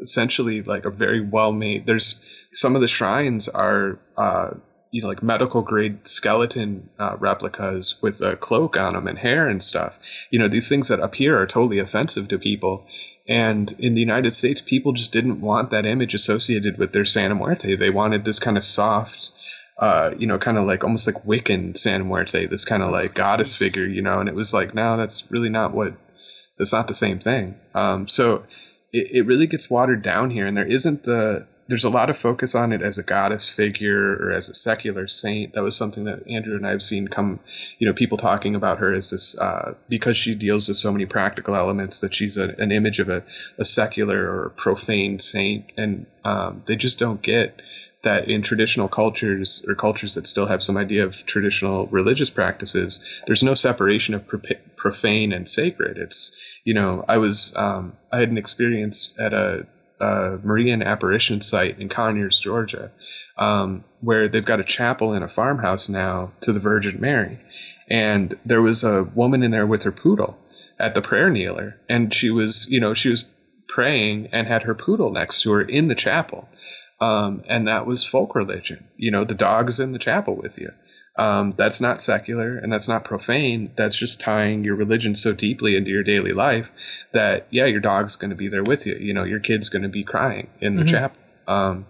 essentially like a very well made there's some of the shrines are uh you know like medical grade skeleton uh, replicas with a cloak on them and hair and stuff. You know these things that up here are totally offensive to people. And in the united states people just didn't want that image associated with their santa muerte. They wanted this kind of soft uh, you know, kind of like almost like Wiccan Santa Muerte, this kind of like goddess figure, you know, and it was like, no, that's really not what, that's not the same thing. Um, so it, it really gets watered down here, and there isn't the, there's a lot of focus on it as a goddess figure or as a secular saint. That was something that Andrew and I have seen come, you know, people talking about her as this, uh, because she deals with so many practical elements that she's a, an image of a, a secular or profane saint, and um, they just don't get that in traditional cultures or cultures that still have some idea of traditional religious practices, there's no separation of pro- profane and sacred. It's, you know, I was, um, I had an experience at a, a Marian apparition site in Conyers, Georgia, um, where they've got a chapel in a farmhouse now to the Virgin Mary. And there was a woman in there with her poodle at the prayer kneeler. And she was, you know, she was praying and had her poodle next to her in the chapel. Um, and that was folk religion. You know, the dog's in the chapel with you. Um, that's not secular and that's not profane. That's just tying your religion so deeply into your daily life that yeah, your dog's going to be there with you. You know, your kid's going to be crying in the Mhm. chapel. Um,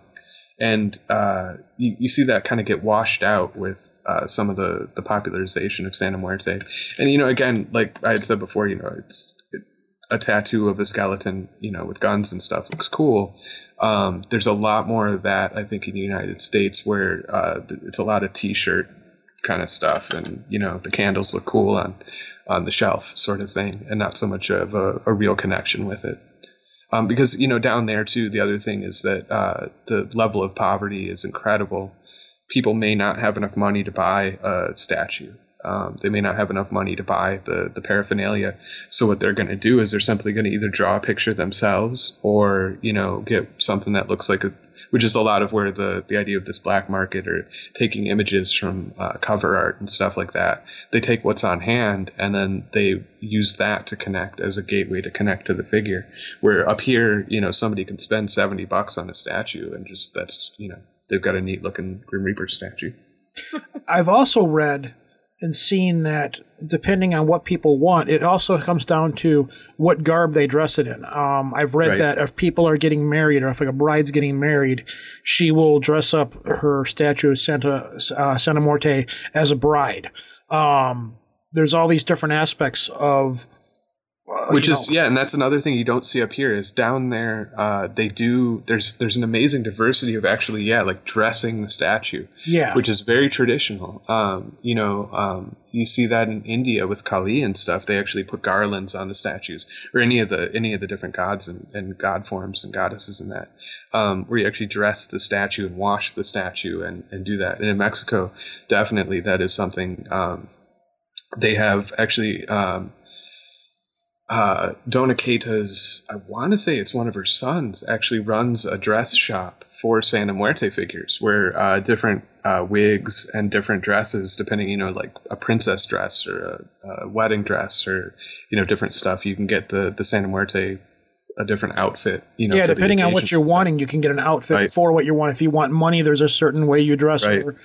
and uh, you, you see that kind of get washed out with uh, some of the the popularization of Santa Muerte. And you know, again, like I had said before, you know, it's it, a tattoo of a skeleton, you know, with guns and stuff looks cool. Um, there's a lot more of that, I think, in the United States, where uh, it's a lot of T-shirt kind of stuff, and you know, the candles look cool on on the shelf, sort of thing, and not so much of a, a real connection with it. Um, because you know, down there too, the other thing is that uh, the level of poverty is incredible. People may not have enough money to buy a statue. Um, they may not have enough money to buy the, the paraphernalia. So what they're going to do is they're simply going to either draw a picture themselves or, you know, get something that looks like a, which is a lot of where the, the idea of this black market or taking images from uh, cover art and stuff like that. They take what's on hand and then they use that to connect as a gateway to connect to the figure. Where up here, you know, somebody can spend 70 bucks on a statue and just that's, you know, they've got a neat looking Grim Reaper statue. I've also read and seeing that depending on what people want, it also comes down to what garb they dress it in. Um, I've read Right. that if people are getting married or if like a bride's getting married, she will dress up her statue of Santa uh, Santa Morte as a bride. Um, there's all these different aspects of uh, which is know, yeah and that's another thing you don't see up here is down there uh, they do there's there's an amazing diversity of actually yeah like dressing the statue Yeah. which is very traditional. Um, you know um, you see that in india with kali and stuff they actually put garlands on the statues or any of the any of the different gods and, and god forms and goddesses and that um, where you actually dress the statue and wash the statue and, and do that. And in mexico definitely that is something um, they have actually um, uh, Dona Queta's, I want to say it's one of her sons, actually runs a dress shop for Santa Muerte figures where uh, different uh, wigs and different dresses, depending, you know, like a princess dress or a, a wedding dress or, you know, different stuff. You can get the, the Santa Muerte a different outfit, you know. yeah, depending on what you're wanting, you can get an outfit Right. for what you want. If you want money, there's a certain way you dress. Right. Or,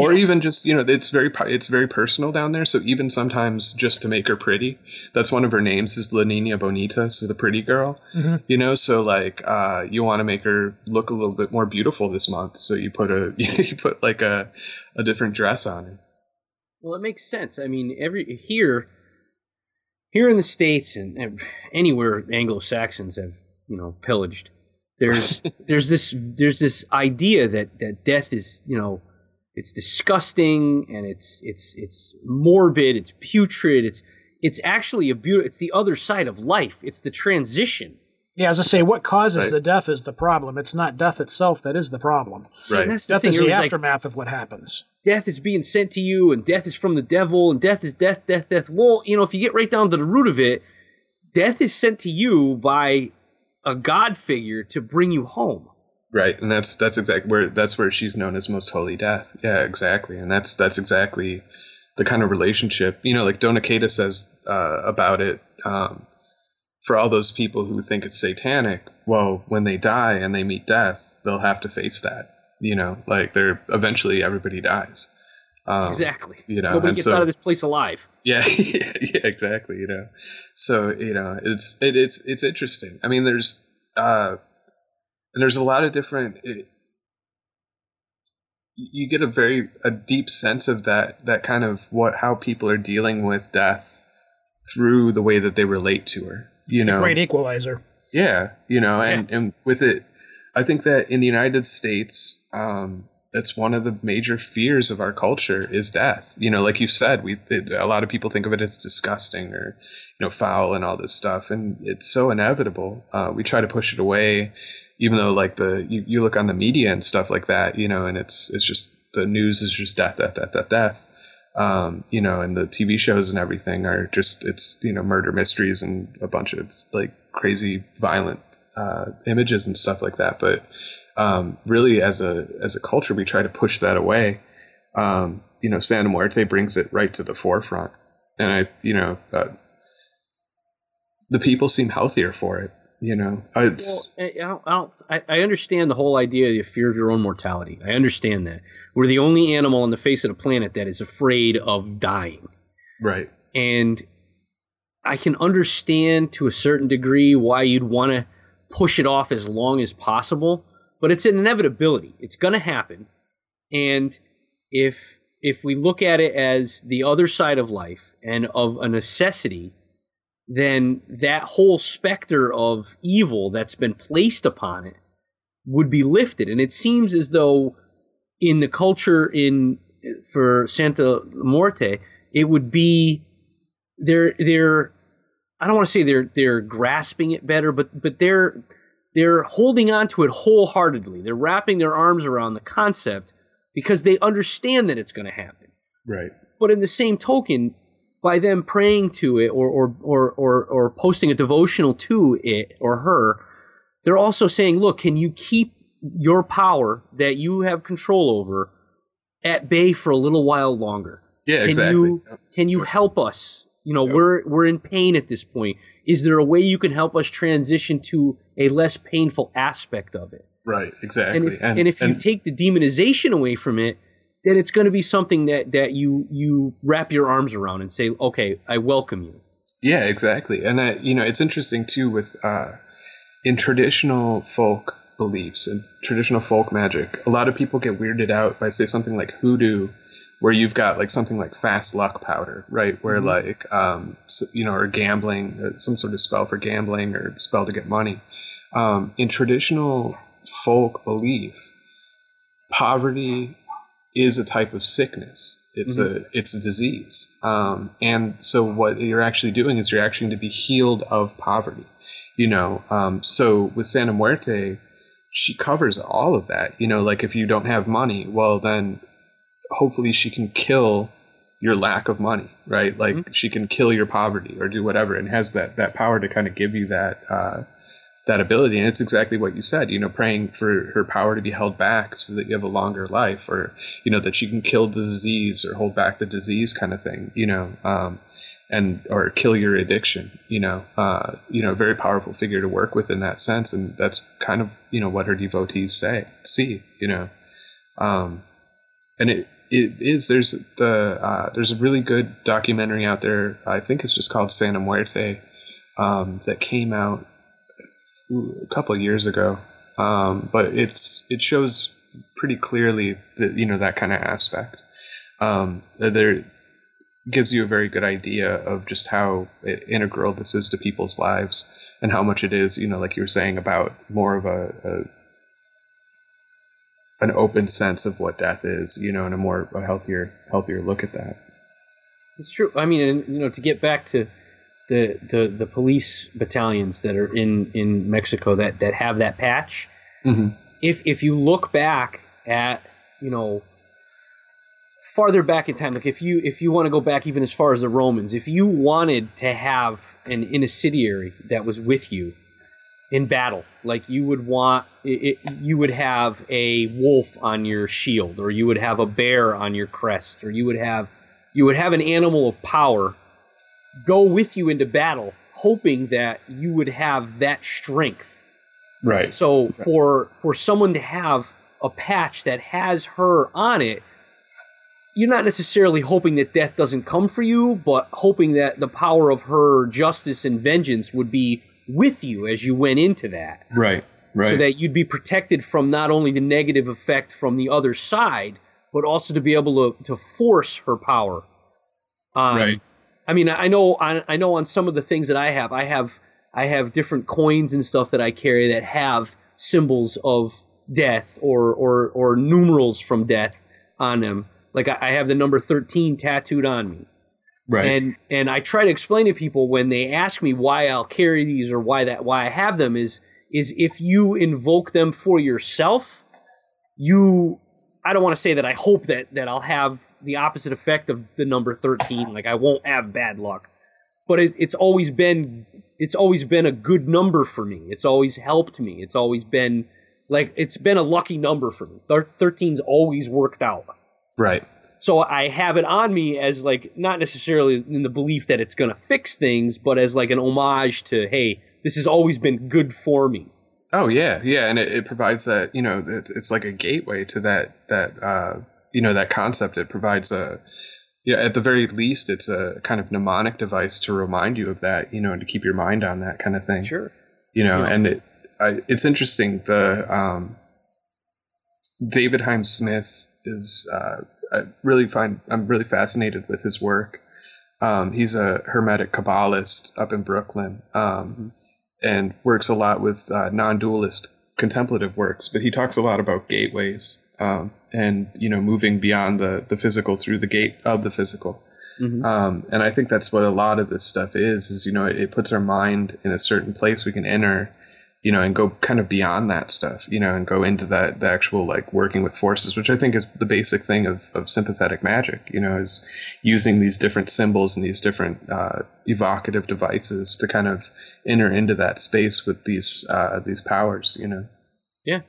or even just you know it's very it's very personal down there. So even sometimes just to make her pretty that's one of her names is la nina bonita. So the pretty girl Mhm. you know? So like uh you want to make her look a little bit more beautiful this month. So you put a you put like a a different dress on her. Well, it makes sense. I mean, every here, here in the states and and anywhere Anglo Saxons have you know pillaged, there's there's this there's this idea that that death is you know it's disgusting and it's it's it's morbid, it's putrid, it's it's actually a beautiful. It's the other side of life. It's the transition. Yeah, as I say, what causes Right. the death is the problem. It's not death itself that is the problem. See, and that's the Death thing. is the was like, aftermath of what happens. death is being sent to you and death is from the devil and death is death death death well you know if you get right down to the root of it death is sent to you by a god figure to bring you home right and that's that's exactly where that's where she's known as most holy death yeah exactly and that's that's exactly the kind of relationship you know like dona Queta says uh, about it um, for all those people who think it's satanic well when they die and they meet death they'll have to face that you know like they're eventually everybody dies um, exactly you know nobody gets so- out of this place alive yeah, yeah, yeah, exactly. You know, so you know, it's it, it's it's interesting. I mean, there's uh, there's a lot of different. It, you get a very a deep sense of that that kind of what how people are dealing with death through the way that they relate to her. You It's know, great equalizer. yeah, you know, and and with it, I think that in the United States, um, that's one of the major fears of our culture is death. You know, like you said, we it, a lot of people think of it as disgusting or you know foul and all this stuff, and it's so inevitable. Uh, we try to push it away, even though like the you, you look on the media and stuff like that, you know, and it's it's just the news is just death, death, death, death, death. Um, you know, and the TV shows and everything are just it's you know murder mysteries and a bunch of like crazy violent uh, images and stuff like that. But um, really, as a as a culture, we try to push that away. Um, you know, Santa Muerte brings it right to the forefront, and I, you know, uh, the people seem healthier for it. You know, it's Well, I, I, don't, I, don't, I, I understand the whole idea of fear of your own mortality. I understand that. We're the only animal on the face of the planet that is afraid of dying. right. And I can understand to a certain degree why you'd want to push it off as long as possible, but it's an inevitability. It's going to happen. And if if we look at it as the other side of life and of a necessity, then that whole specter of evil that's been placed upon it would be lifted. And it seems as though in the culture in for Santa Morte, it would be they're they're I don't want to say they're they're grasping it better, but but they're they're holding on to it wholeheartedly. They're wrapping their arms around the concept because they understand that it's going to happen. Right. But in the same token, by them praying to it or or or or, or posting a devotional to it or her, they're also saying, look, can you keep your power that you have control over at bay for a little while longer? Yeah, can exactly. You, can you help us? You know, we're we're in pain at this point. Is there a way you can help us transition to a less painful aspect of it? Right. Exactly. And if, and, if you take the demonization away from it, then it's going to be something that that you you wrap your arms around and say, okay, I welcome you. Yeah, exactly. And that you know, it's interesting too with uh, in traditional folk beliefs and traditional folk magic, a lot of people get weirded out by say something like hoodoo, where you've got like something like fast luck powder, right? Where Mhm. like um, s you know, or gambling, uh, some sort of spell for gambling or spell to get money. Um, in traditional folk belief, poverty is a type of sickness. It's a it's a disease. Um, and so what you're actually doing is you're actually going to be healed of poverty. You know, um, so with Santa Muerte, she covers all of that. You know, like if you don't have money, well then hopefully she can kill your lack of money, right? Like she can kill your poverty or do whatever, and has that that power to kind of give you that uh, that ability. And it's exactly what you said. You know, praying for her power to be held back so that you have a longer life, or you know that she can kill the disease or hold back the disease, kind of thing. You know, um, and or kill your addiction. You know, uh, you know, very powerful figure to work with in that sense, and that's kind of you know what her devotees say, see. You know, um, and it it is there's the uh, there's a really good documentary out there. I think it's just called Santa Muerte um, that came out a couple years ago. Um, but it's it shows pretty clearly that you know that kind of aspect. Um, there gives you a very good idea of just how integral this is to people's lives and how much it is, you know, like you were saying about more of a, a an open sense of what death is, you know, and a more a healthier healthier look at that. It's true. I mean, and, you know, to get back to the, the the police battalions that are in in Mexico that that have that patch. Mhm. If if you look back at you know farther back in time, like if you if you want to go back even as far as the Romans, if you wanted to have an incendiary that was with you in battle, like you would want it, it, you would have a wolf on your shield, or you would have a bear on your crest, or you would have you would have an animal of power go with you into battle, hoping that you would have that strength. Right. So for for someone to have a patch that has her on it, you're not necessarily hoping that death doesn't come for you, but hoping that the power of her justice and vengeance would be with you as you went into that. Right. Right. So that you'd be protected from not only the negative effect from the other side, but also to be able to, to force her power. Um, Right. I mean, I know I, I know on some of the things that I have, I have I have different coins and stuff that I carry that have symbols of death or or or numerals from death on them. Like I, I have the number thirteen tattooed on me. Right. And and I try to explain to people when they ask me why I'll carry these or why that why I have them is is if you invoke them for yourself, you I don't want to say that I hope that that I'll have the opposite effect of the number 13 like I won't have bad luck. But it, it's always been it's always been a good number for me. It's always helped me. It's always been like it's been a lucky number for me. Thir- 13's always worked out. Right. So I have it on me as like not necessarily in the belief that it's going to fix things, but as like an homage to hey, this has always been good for me. Oh yeah, yeah, and it, it provides that you know it, it's like a gateway to that that uh, you know that concept. It provides a yeah, at the very least, it's a kind of mnemonic device to remind you of that, you know, and to keep your mind on that kind of thing. Sure. You know, Yeah. and it, I, it's interesting. The um, David Chaim Smith is uh, I really find I'm really fascinated with his work. Um, he's a hermetic kabbalist up in Brooklyn, um, and works a lot with uh, non-dualist contemplative works. But he talks a lot about gateways um, and you know moving beyond the the physical through the gate of the physical. Um, and I think that's what a lot of this stuff is. Is you know it, it puts our mind in a certain place we can enter, you know, and go kind of beyond that stuff, you know, and go into that the actual like working with forces, which I think is the basic thing of of sympathetic magic. You know, is using these different symbols and these different uh, evocative devices to kind of enter into that space with these uh, these powers. You know. Yeah.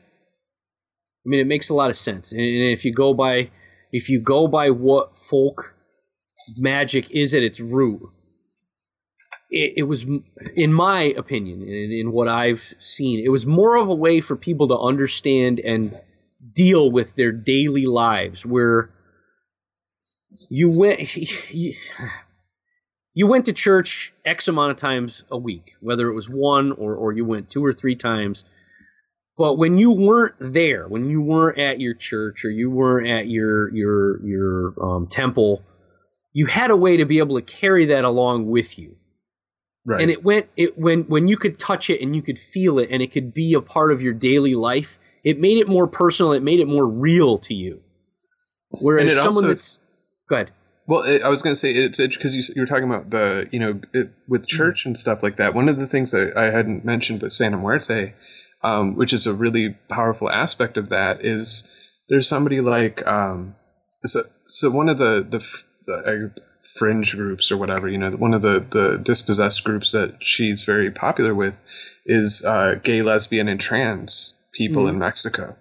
I mean, it makes a lot of sense. And if you go by, if you go by what folk magic is at its root, it, it was, in my opinion, and in what I've seen, it was more of a way for people to understand and deal with their daily lives, where you went, you, you went to church X amount of times a week, whether it was one or, or you went two or three times. But when you weren't there, when you weren't at your church or you weren't at your your your um, temple, you had a way to be able to carry that along with you. Right. And it went it when when you could touch it and you could feel it and it could be a part of your daily life. It made it more personal. It made it more real to you. Whereas someone also- that's go ahead. Well, it, I was going to say it's because you, you were talking about the you know it, with church and stuff like that. One of the things that I hadn't mentioned with Santa Muerte, um, which is a really powerful aspect of that, is there's somebody like um, so so one of the the, the uh, fringe groups or whatever you know one of the the dispossessed groups that she's very popular with is uh, gay, lesbian, and trans people in Mexico.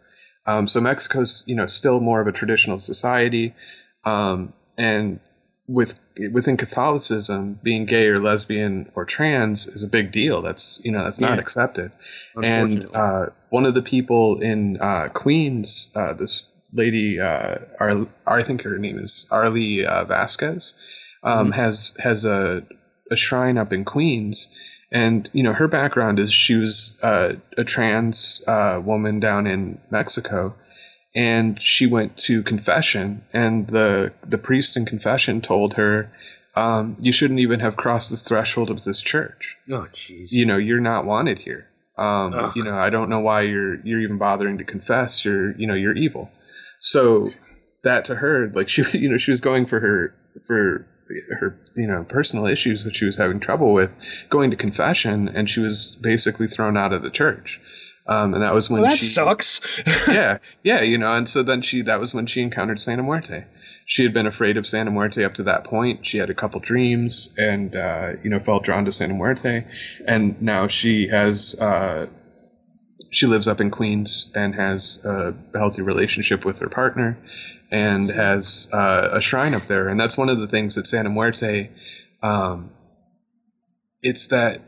Um, so Mexico's you know still more of a traditional society, um, and with within Catholicism, being gay or lesbian or trans is a big deal. That's you know that's not Yeah. accepted. And uh, one of the people in uh, Queens, uh, this lady, uh, Ar- I think her name is Arely uh, Vasquez, um, has has a a shrine up in Queens. And you know her background is she was uh, a trans uh, woman down in Mexico, and she went to confession and the the priest in confession told her um, you shouldn't even have crossed the threshold of this church. Oh, jeez. you know you're not wanted here. Um, you know i don't know why you're you're even bothering to confess. You're you know you're evil. So that to her like she you know she was going for her for her you know personal issues that she was having trouble with going to confession and she was basically thrown out of the church um, and that was when Well, that she sucks. yeah, yeah, you know, and so then she that was when she encountered Santa Muerte. She had been afraid of Santa Muerte up to that point. She had a couple dreams and uh, you know felt drawn to Santa Muerte, and now she has uh, she lives up in Queens and has a healthy relationship with her partner, and has uh, a shrine up there. And that's one of the things that Santa Muerte. Um, it's that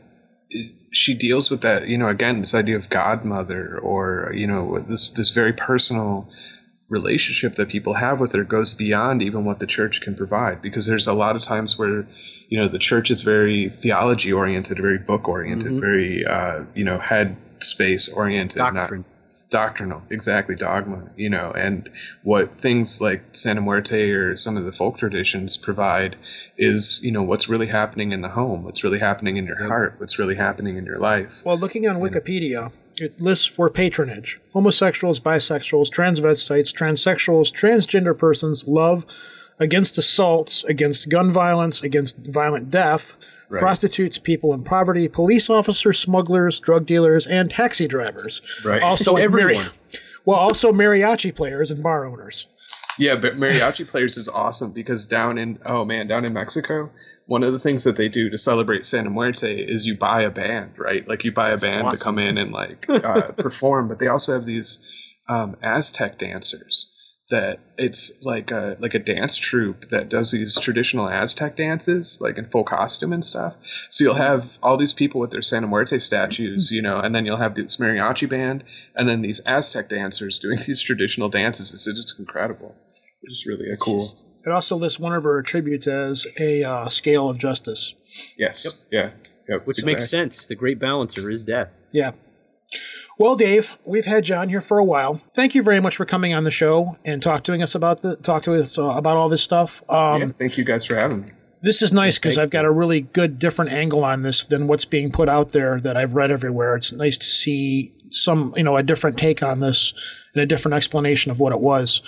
she deals with that you know again this idea of godmother or you know this this very personal relationship that people have with her goes beyond even what the church can provide because there's a lot of times where you know the church is very theology oriented very book oriented Mhm. very uh, you know head space oriented not- Doctrine. Doctrinal exactly dogma you know and what things like santa muerte or some of the folk traditions provide is you know what's really happening in the home what's really happening in your heart what's really happening in your life. Well, looking on Wikipedia, it lists for patronage homosexuals, bisexuals, transvestites, transsexuals, transgender persons, love, against assaults, against gun violence, against violent death, Right. prostitutes, people in poverty, police officers, smugglers, drug dealers, and taxi drivers. Right. Also, everyone. mari- well, also mariachi players and bar owners. Yeah, but mariachi players is awesome because down in oh man, down in Mexico, one of the things that they do to celebrate Santa Muerte is you buy a band, right? Like you buy a band to come in and like uh, perform, but they also have these um, Aztec dancers that it's like a like a dance troupe that does these traditional Aztec dances, like in full costume and stuff. So you'll have all these people with their Santa Muerte statues, you know, and then you'll have this mariachi band, and then these Aztec dancers doing these traditional dances. It's just incredible. It's just really a cool. It also lists one of her attributes as a uh, scale of justice. Yes. Yeah. Yep, Which exactly. makes sense. The great balancer is death. Yeah. Well, Dave, we've had John here for a while. Thank you very much for coming on the show and talk to us about the talk to us uh, about all this stuff. Um, yeah, thank you guys for having me. This is nice because I've got a really good different angle on this than what's being put out there that I've read everywhere. It's nice to see some, you know, a different take on this and a different explanation of what it was.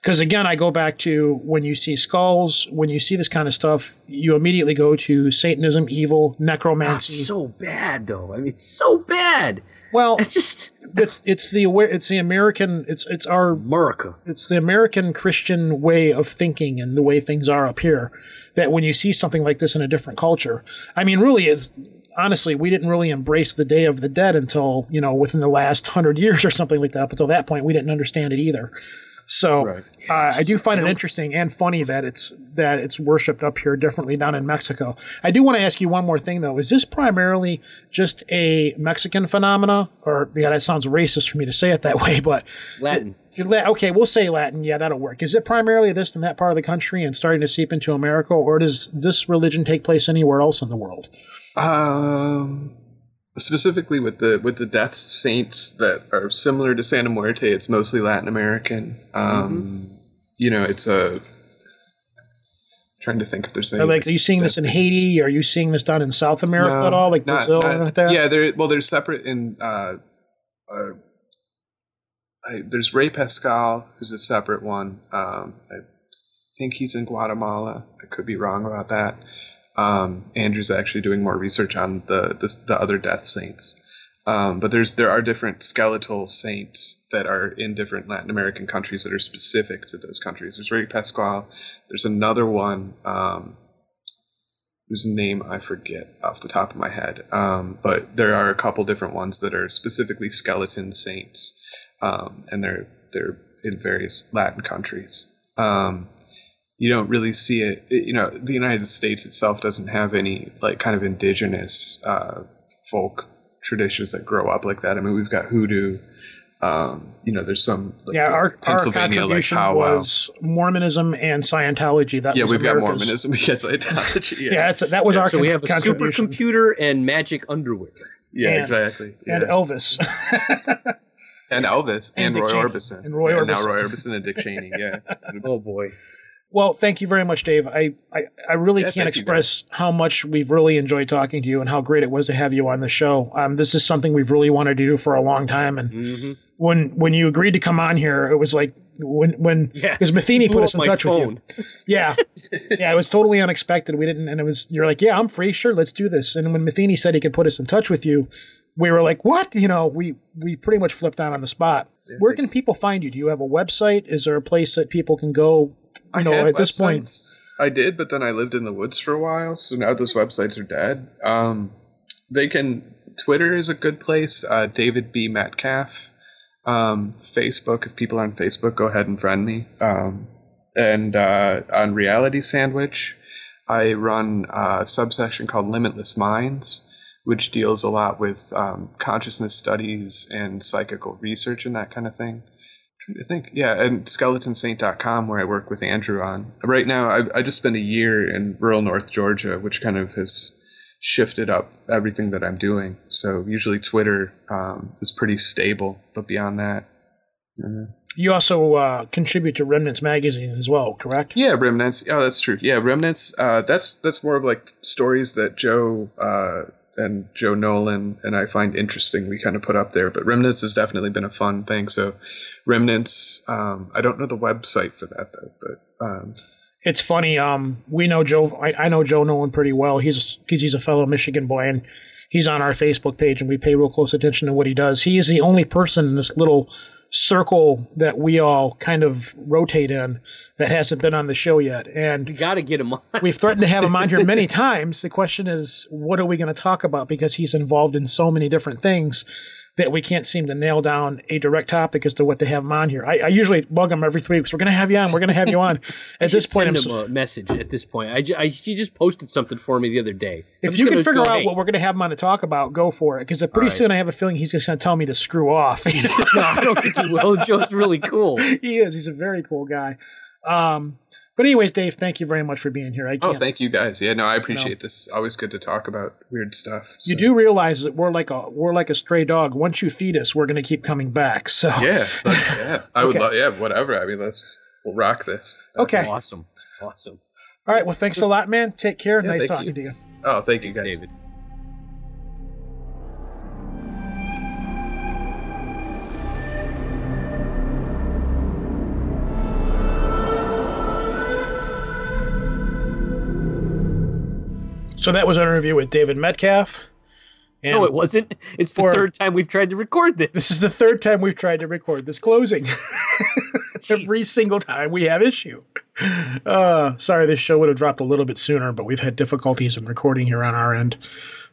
Because again, I go back to when you see skulls, when you see this kind of stuff, you immediately go to Satanism, evil, necromancy. Ah, so bad though. I mean, it's so bad. Well, It's just it's it's the it's the American it's it's our America. it's the American Christian way of thinking and the way things are up here. That when you see something like this in a different culture, I mean, really, is honestly, we didn't really embrace the Day of the Dead until you know within the last hundred years or something like that. Up until that point, we didn't understand it either. So Right. uh, I do find it interesting and funny that it's that it's worshipped up here differently down in Mexico. I do want to ask you one more thing though: Is this primarily just a Mexican phenomena, or yeah, that sounds racist for me to say it that way, but Latin. La- Okay, we'll say Latin. Yeah, that'll work. Is it primarily this in that part of the country and starting to seep into America, or does this religion take place anywhere else in the world? Um, specifically with the with the death saints that are similar to Santa Muerte, it's mostly Latin American. Um, You know, it's a. Trying to think if there's any. Like, are you seeing this in Haiti? Are you seeing this down in South America No, at all, like not- Brazil not- and like that? Yeah, they're well, they're separate in. Uh, uh, I, there's Rey Pascual, who's a separate one. Um, I think he's in Guatemala. I could be wrong about that. Um, Andrew's actually doing more research on the the, the other death saints. Um, but there's there are different skeletal saints that are in different Latin American countries that are specific to those countries. There's Rey Pascual. There's another one. Um, whose name I forget off the top of my head. Um, but there are a couple different ones that are specifically skeleton saints, um, and they're they're in various Latin countries. Um, you don't really see it, it- You know, the United States itself doesn't have any like kind of indigenous uh, folk traditions that grow up like that. I mean, we've got hoodoo. Um, you know, there's some like, yeah, our, our Pennsylvania like contribution powwow. was Mormonism and Scientology. That Yeah, was we've got Mormonism, we got Scientology. Yeah, that's, that was Yeah, our so con- we have a contribution. supercomputer and magic underwear. yeah, and- exactly. and. Elvis. and Elvis And and, Roy Cheney. Orbison And Roy and now Roy Orbison and Dick Cheney. Yeah, Oh boy. Well, thank you very much, Dave. I, I, I really Yeah, can't express how much we've really enjoyed talking to you and how great it was to have you on the show. Um, this is something we've really wanted to do for a long time, and Mm-hmm. when when you agreed to come on here, it was like when when Yeah. because Matheny put us in touch with you. Yeah, yeah, it was totally unexpected. We didn't, and it was you're like, yeah, I'm free, sure, let's do this. And when Matheny said he could put us in touch with you, we were like, what? You know, we we pretty much flipped out on the spot. Where can people find you? Do you have a website? Is there a place that people can go? You I know, at this point. I did, but then I lived in the woods for a while, so now those websites are dead. Um, they can. Twitter is a good place. Uh, David B Metcalf. Um, Facebook, if people are on Facebook, go ahead and friend me. Um, and uh, on Reality Sandwich, I run a subsection called Limitless Minds, which deals a lot with um, consciousness studies and psychical research and that kind of thing. trying to think. Yeah, and skeletonsaint.com, where I work with Andrew on. Right now, I've, I just spent a year in rural North Georgia, which kind of has shifted up everything that I'm doing. So usually Twitter um, is pretty stable, but beyond that, uh, you also uh, contribute to Remnants magazine as well, correct? yeah, remnants. Oh, that's true. Yeah, remnants. Uh, that's that's more of like stories that Joe uh, and Joe Nolan and I find interesting. We kind of put up there, but remnants has definitely been a fun thing. So, remnants. Um, I don't know the website for that though, but um, It's funny. Um, we know Joe. I, I know Joe Nolan pretty well. He's because he's a fellow Michigan boy, and he's on our Facebook page, and we pay real close attention to what he does. He is the only person in this little circle that we all kind of rotate in that hasn't been on the show yet. And You got to get him on. we've threatened to have him on here many times. The question is, what are we going to talk about? Because he's involved in so many different things. That we can't seem to nail down a direct topic as to what to have him on here. I, I usually bug him every three weeks. We're going to have you on. We're going to have you on. At this point, I'm send so, a message. At this point, I, ju- I he just posted something for me the other day. I'm if you can figure go, out "Hey." what we're going to have him on to talk about, go for it. Because pretty All right. soon I have a feeling he's just going to tell me to screw off. no, I don't think he will. Joe's really cool. he is. He's a very cool guy. Um, but anyways, Dave, thank you very much for being here. I Oh, can't. thank you guys. Yeah, no, I appreciate this. Always good to talk about weird stuff. You do realize that we're like a we're like a stray dog. Once you feed us, we're going to keep coming back. So Yeah, yeah. I would Okay. love. Yeah, whatever. I mean, let's we'll rock this. Okay. Awesome. Awesome. All right. Well, thanks a lot, man. Take care. Yeah, nice talking you. to you. Oh, thank you guys. David. So that was our interview with David Metcalf. And No, it wasn't. It's the For- third time we've tried to record this. This is the third time we've tried to record this closing. Every single time we have issue. Uh, sorry, this show would have dropped a little bit sooner, but we've had difficulties in recording here on our end.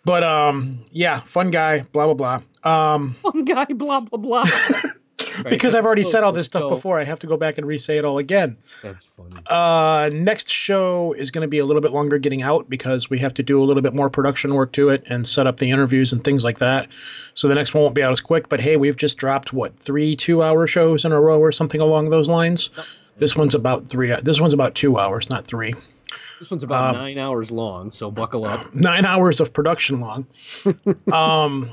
But um, yeah, fun guy, blah blah blah. Um, One guy, blah blah blah. Right, because I've already let's said all this stuff go. before, I have to go back and re-say it all again. That's funny. Uh, next show is going to be a little bit longer getting out because we have to do a little bit more production work to it and set up the interviews and things like that. So the next one won't be out as quick. But hey, we've just dropped what three two-hour shows in a row or something along those lines. This one's about three. This one's about two hours, not three. This one's about Um, nine hours long, so buckle up. Nine hours of production long. um,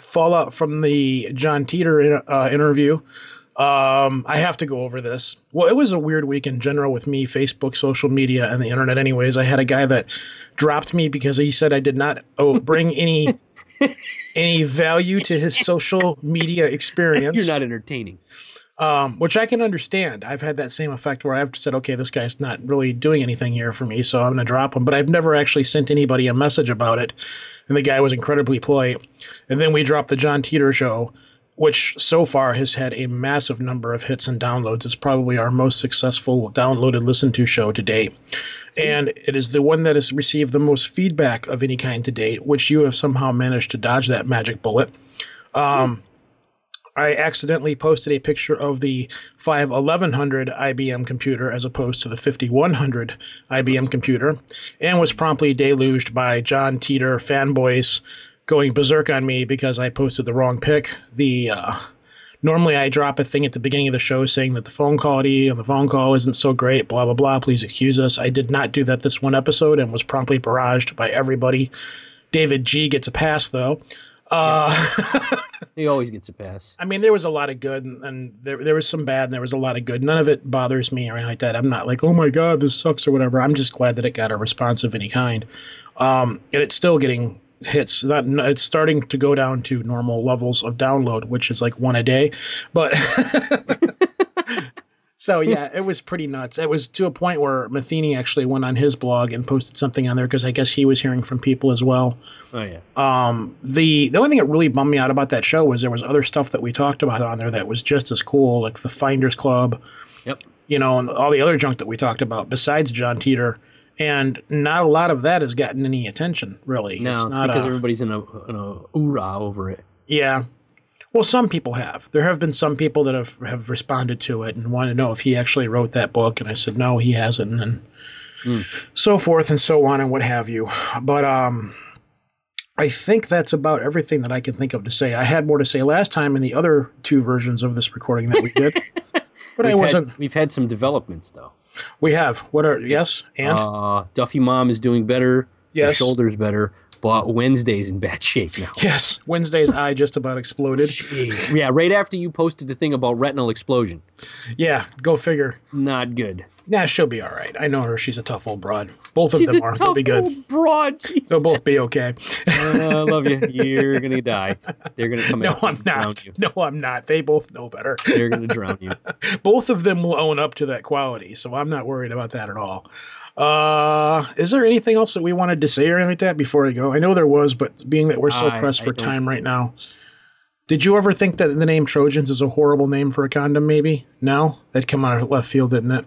fallout from the John Titor uh, interview. Um, I have to go over this. Well, it was a weird week in general with me, Facebook, social media, and the internet. Anyways, I had a guy that dropped me because he said I did not oh, bring any any value to his social media experience. You're not entertaining. Um, which I can understand. I've had that same effect where I've said, okay, this guy's not really doing anything here for me, so I'm going to drop him. But I've never actually sent anybody a message about it, and the guy was incredibly polite. And then we dropped the John Titor show, which so far has had a massive number of hits and downloads. It's probably our most successful downloaded listened to show to date. And it is the one that has received the most feedback of any kind to date, which you have somehow managed to dodge that magic bullet. Um, I accidentally posted a picture of the 5100 IBM computer as opposed to the 5100 IBM computer and was promptly deluged by John Titor fanboys going berserk on me because I posted the wrong pic. The uh, normally I drop a thing at the beginning of the show saying that the phone quality on the phone call isn't so great, blah blah blah. Please excuse us. I did not do that this one episode and was promptly barraged by everybody. David G gets a pass though. Uh, He always gets a pass. I mean, there was a lot of good, and, and there there was some bad, and there was a lot of good. None of it bothers me or anything like that. I'm not like, oh my god, this sucks or whatever. I'm just glad that it got a response of any kind, um, and it's still getting hits. Not, it's starting to go down to normal levels of download, which is like one a day, but. So yeah, it was pretty nuts. It was to a point where Matheny actually went on his blog and posted something on there because I guess he was hearing from people as well. Oh yeah. Um, the the only thing that really bummed me out about that show was there was other stuff that we talked about on there that was just as cool, like the Finders Club, Yep. you know, and all the other junk that we talked about besides John Titor. And not a lot of that has gotten any attention, really. No, it's, not because a- everybody's in a in a hoorah over it. yeah. Well, some people have. There have been some people that have, have responded to it and want to know if he actually wrote that book. And I said, no, he hasn't. And so forth and so on and what have you. But um, I think that's about everything that I can think of to say. I had more to say last time in the other two versions of this recording that we did. but I we've wasn't. Had, we've had some developments though. we have. What are. Yes? And? Uh, Duffy Mom is doing better. Yes. shoulder's better. But Wednesday's in bad shape now. yes. Wednesday's eye just about exploded. Jeez. Yeah, right after you posted the thing about retinal explosion. Yeah. Go figure. Not good. Nah, she'll be all right. I know her. She's a tough old broad. Both of She's them are. They'll tough be good. old broad. Jeez. They'll both be okay. Uh, I love you. You're gonna die. They're gonna come No, I'm not. you. No, I'm not. They both know better. They're gonna drown you. both of them will own up to that quality, so I'm not worried about that at all. Uh, is there anything else that we wanted to say or anything like that before I go? I know there was, but being that we're so I- pressed I for don't- time right now, did you ever think that the name Trojans is a horrible name for a condom? Maybe no, that came out of left field, didn't it?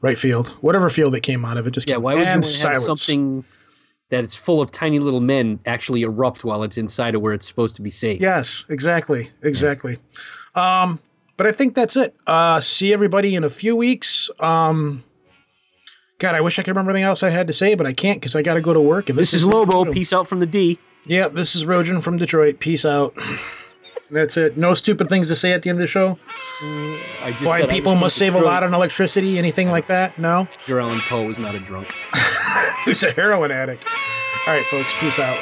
Right field, whatever field it came out of, it just Yeah, came. why would you want to have something that it's full of tiny little men actually erupt while it's inside of where it's supposed to be safe. Yes, exactly, exactly. Um, but I think that's it. Uh, see everybody in a few weeks. Um, God, I wish I could remember anything else I had to say, but I can't because I got to go to work. And This is Lobo. Peace out from the D. Yeah, this is Rojan from Detroit. Peace out. That's it. No stupid things to say at the end of the show. Mm, I just Why said people was must save a lot on electricity, anything like that? No? Edgar Allan Poe was not a drunk. Who's a heroin addict? All right, folks. Peace out.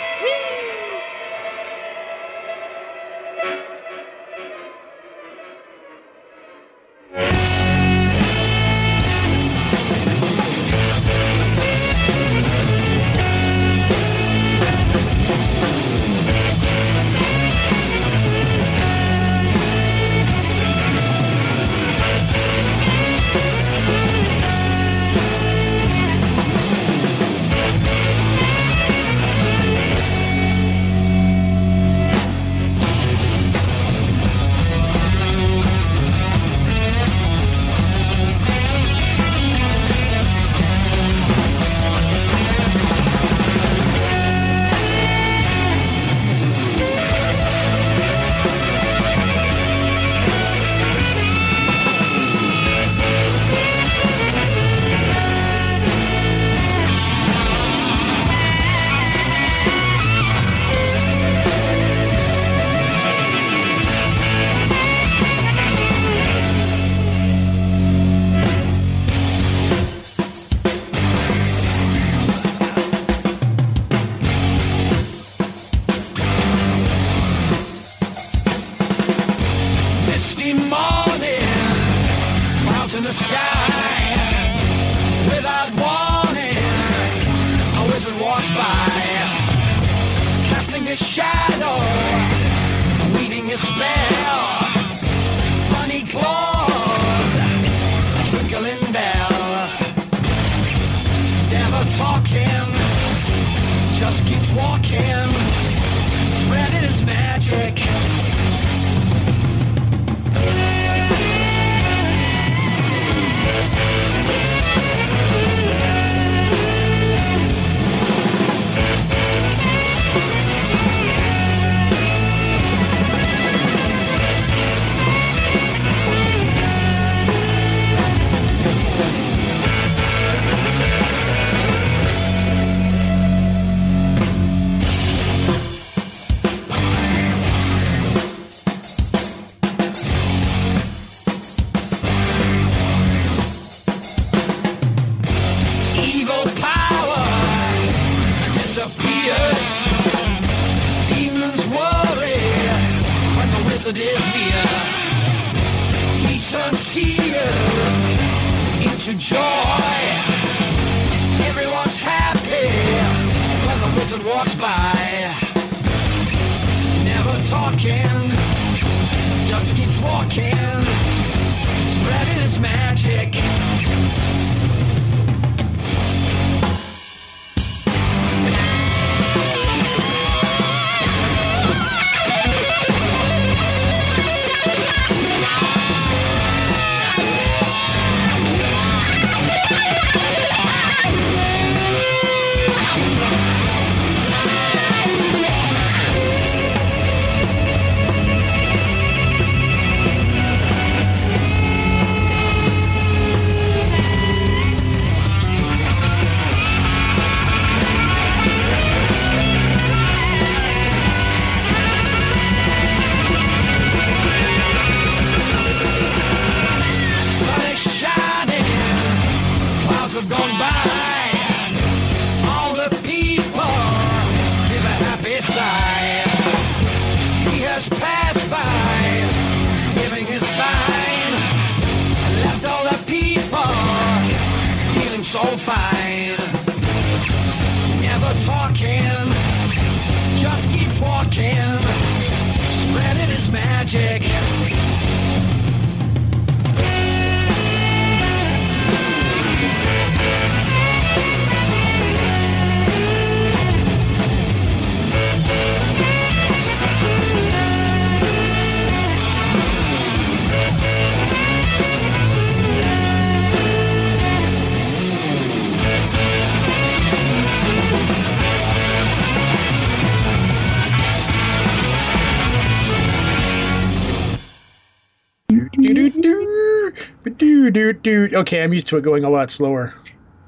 Do. Okay, I'm used to it going a lot slower.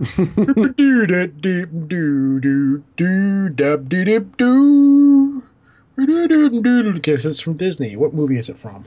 Okay, this is from Disney. What movie is it from?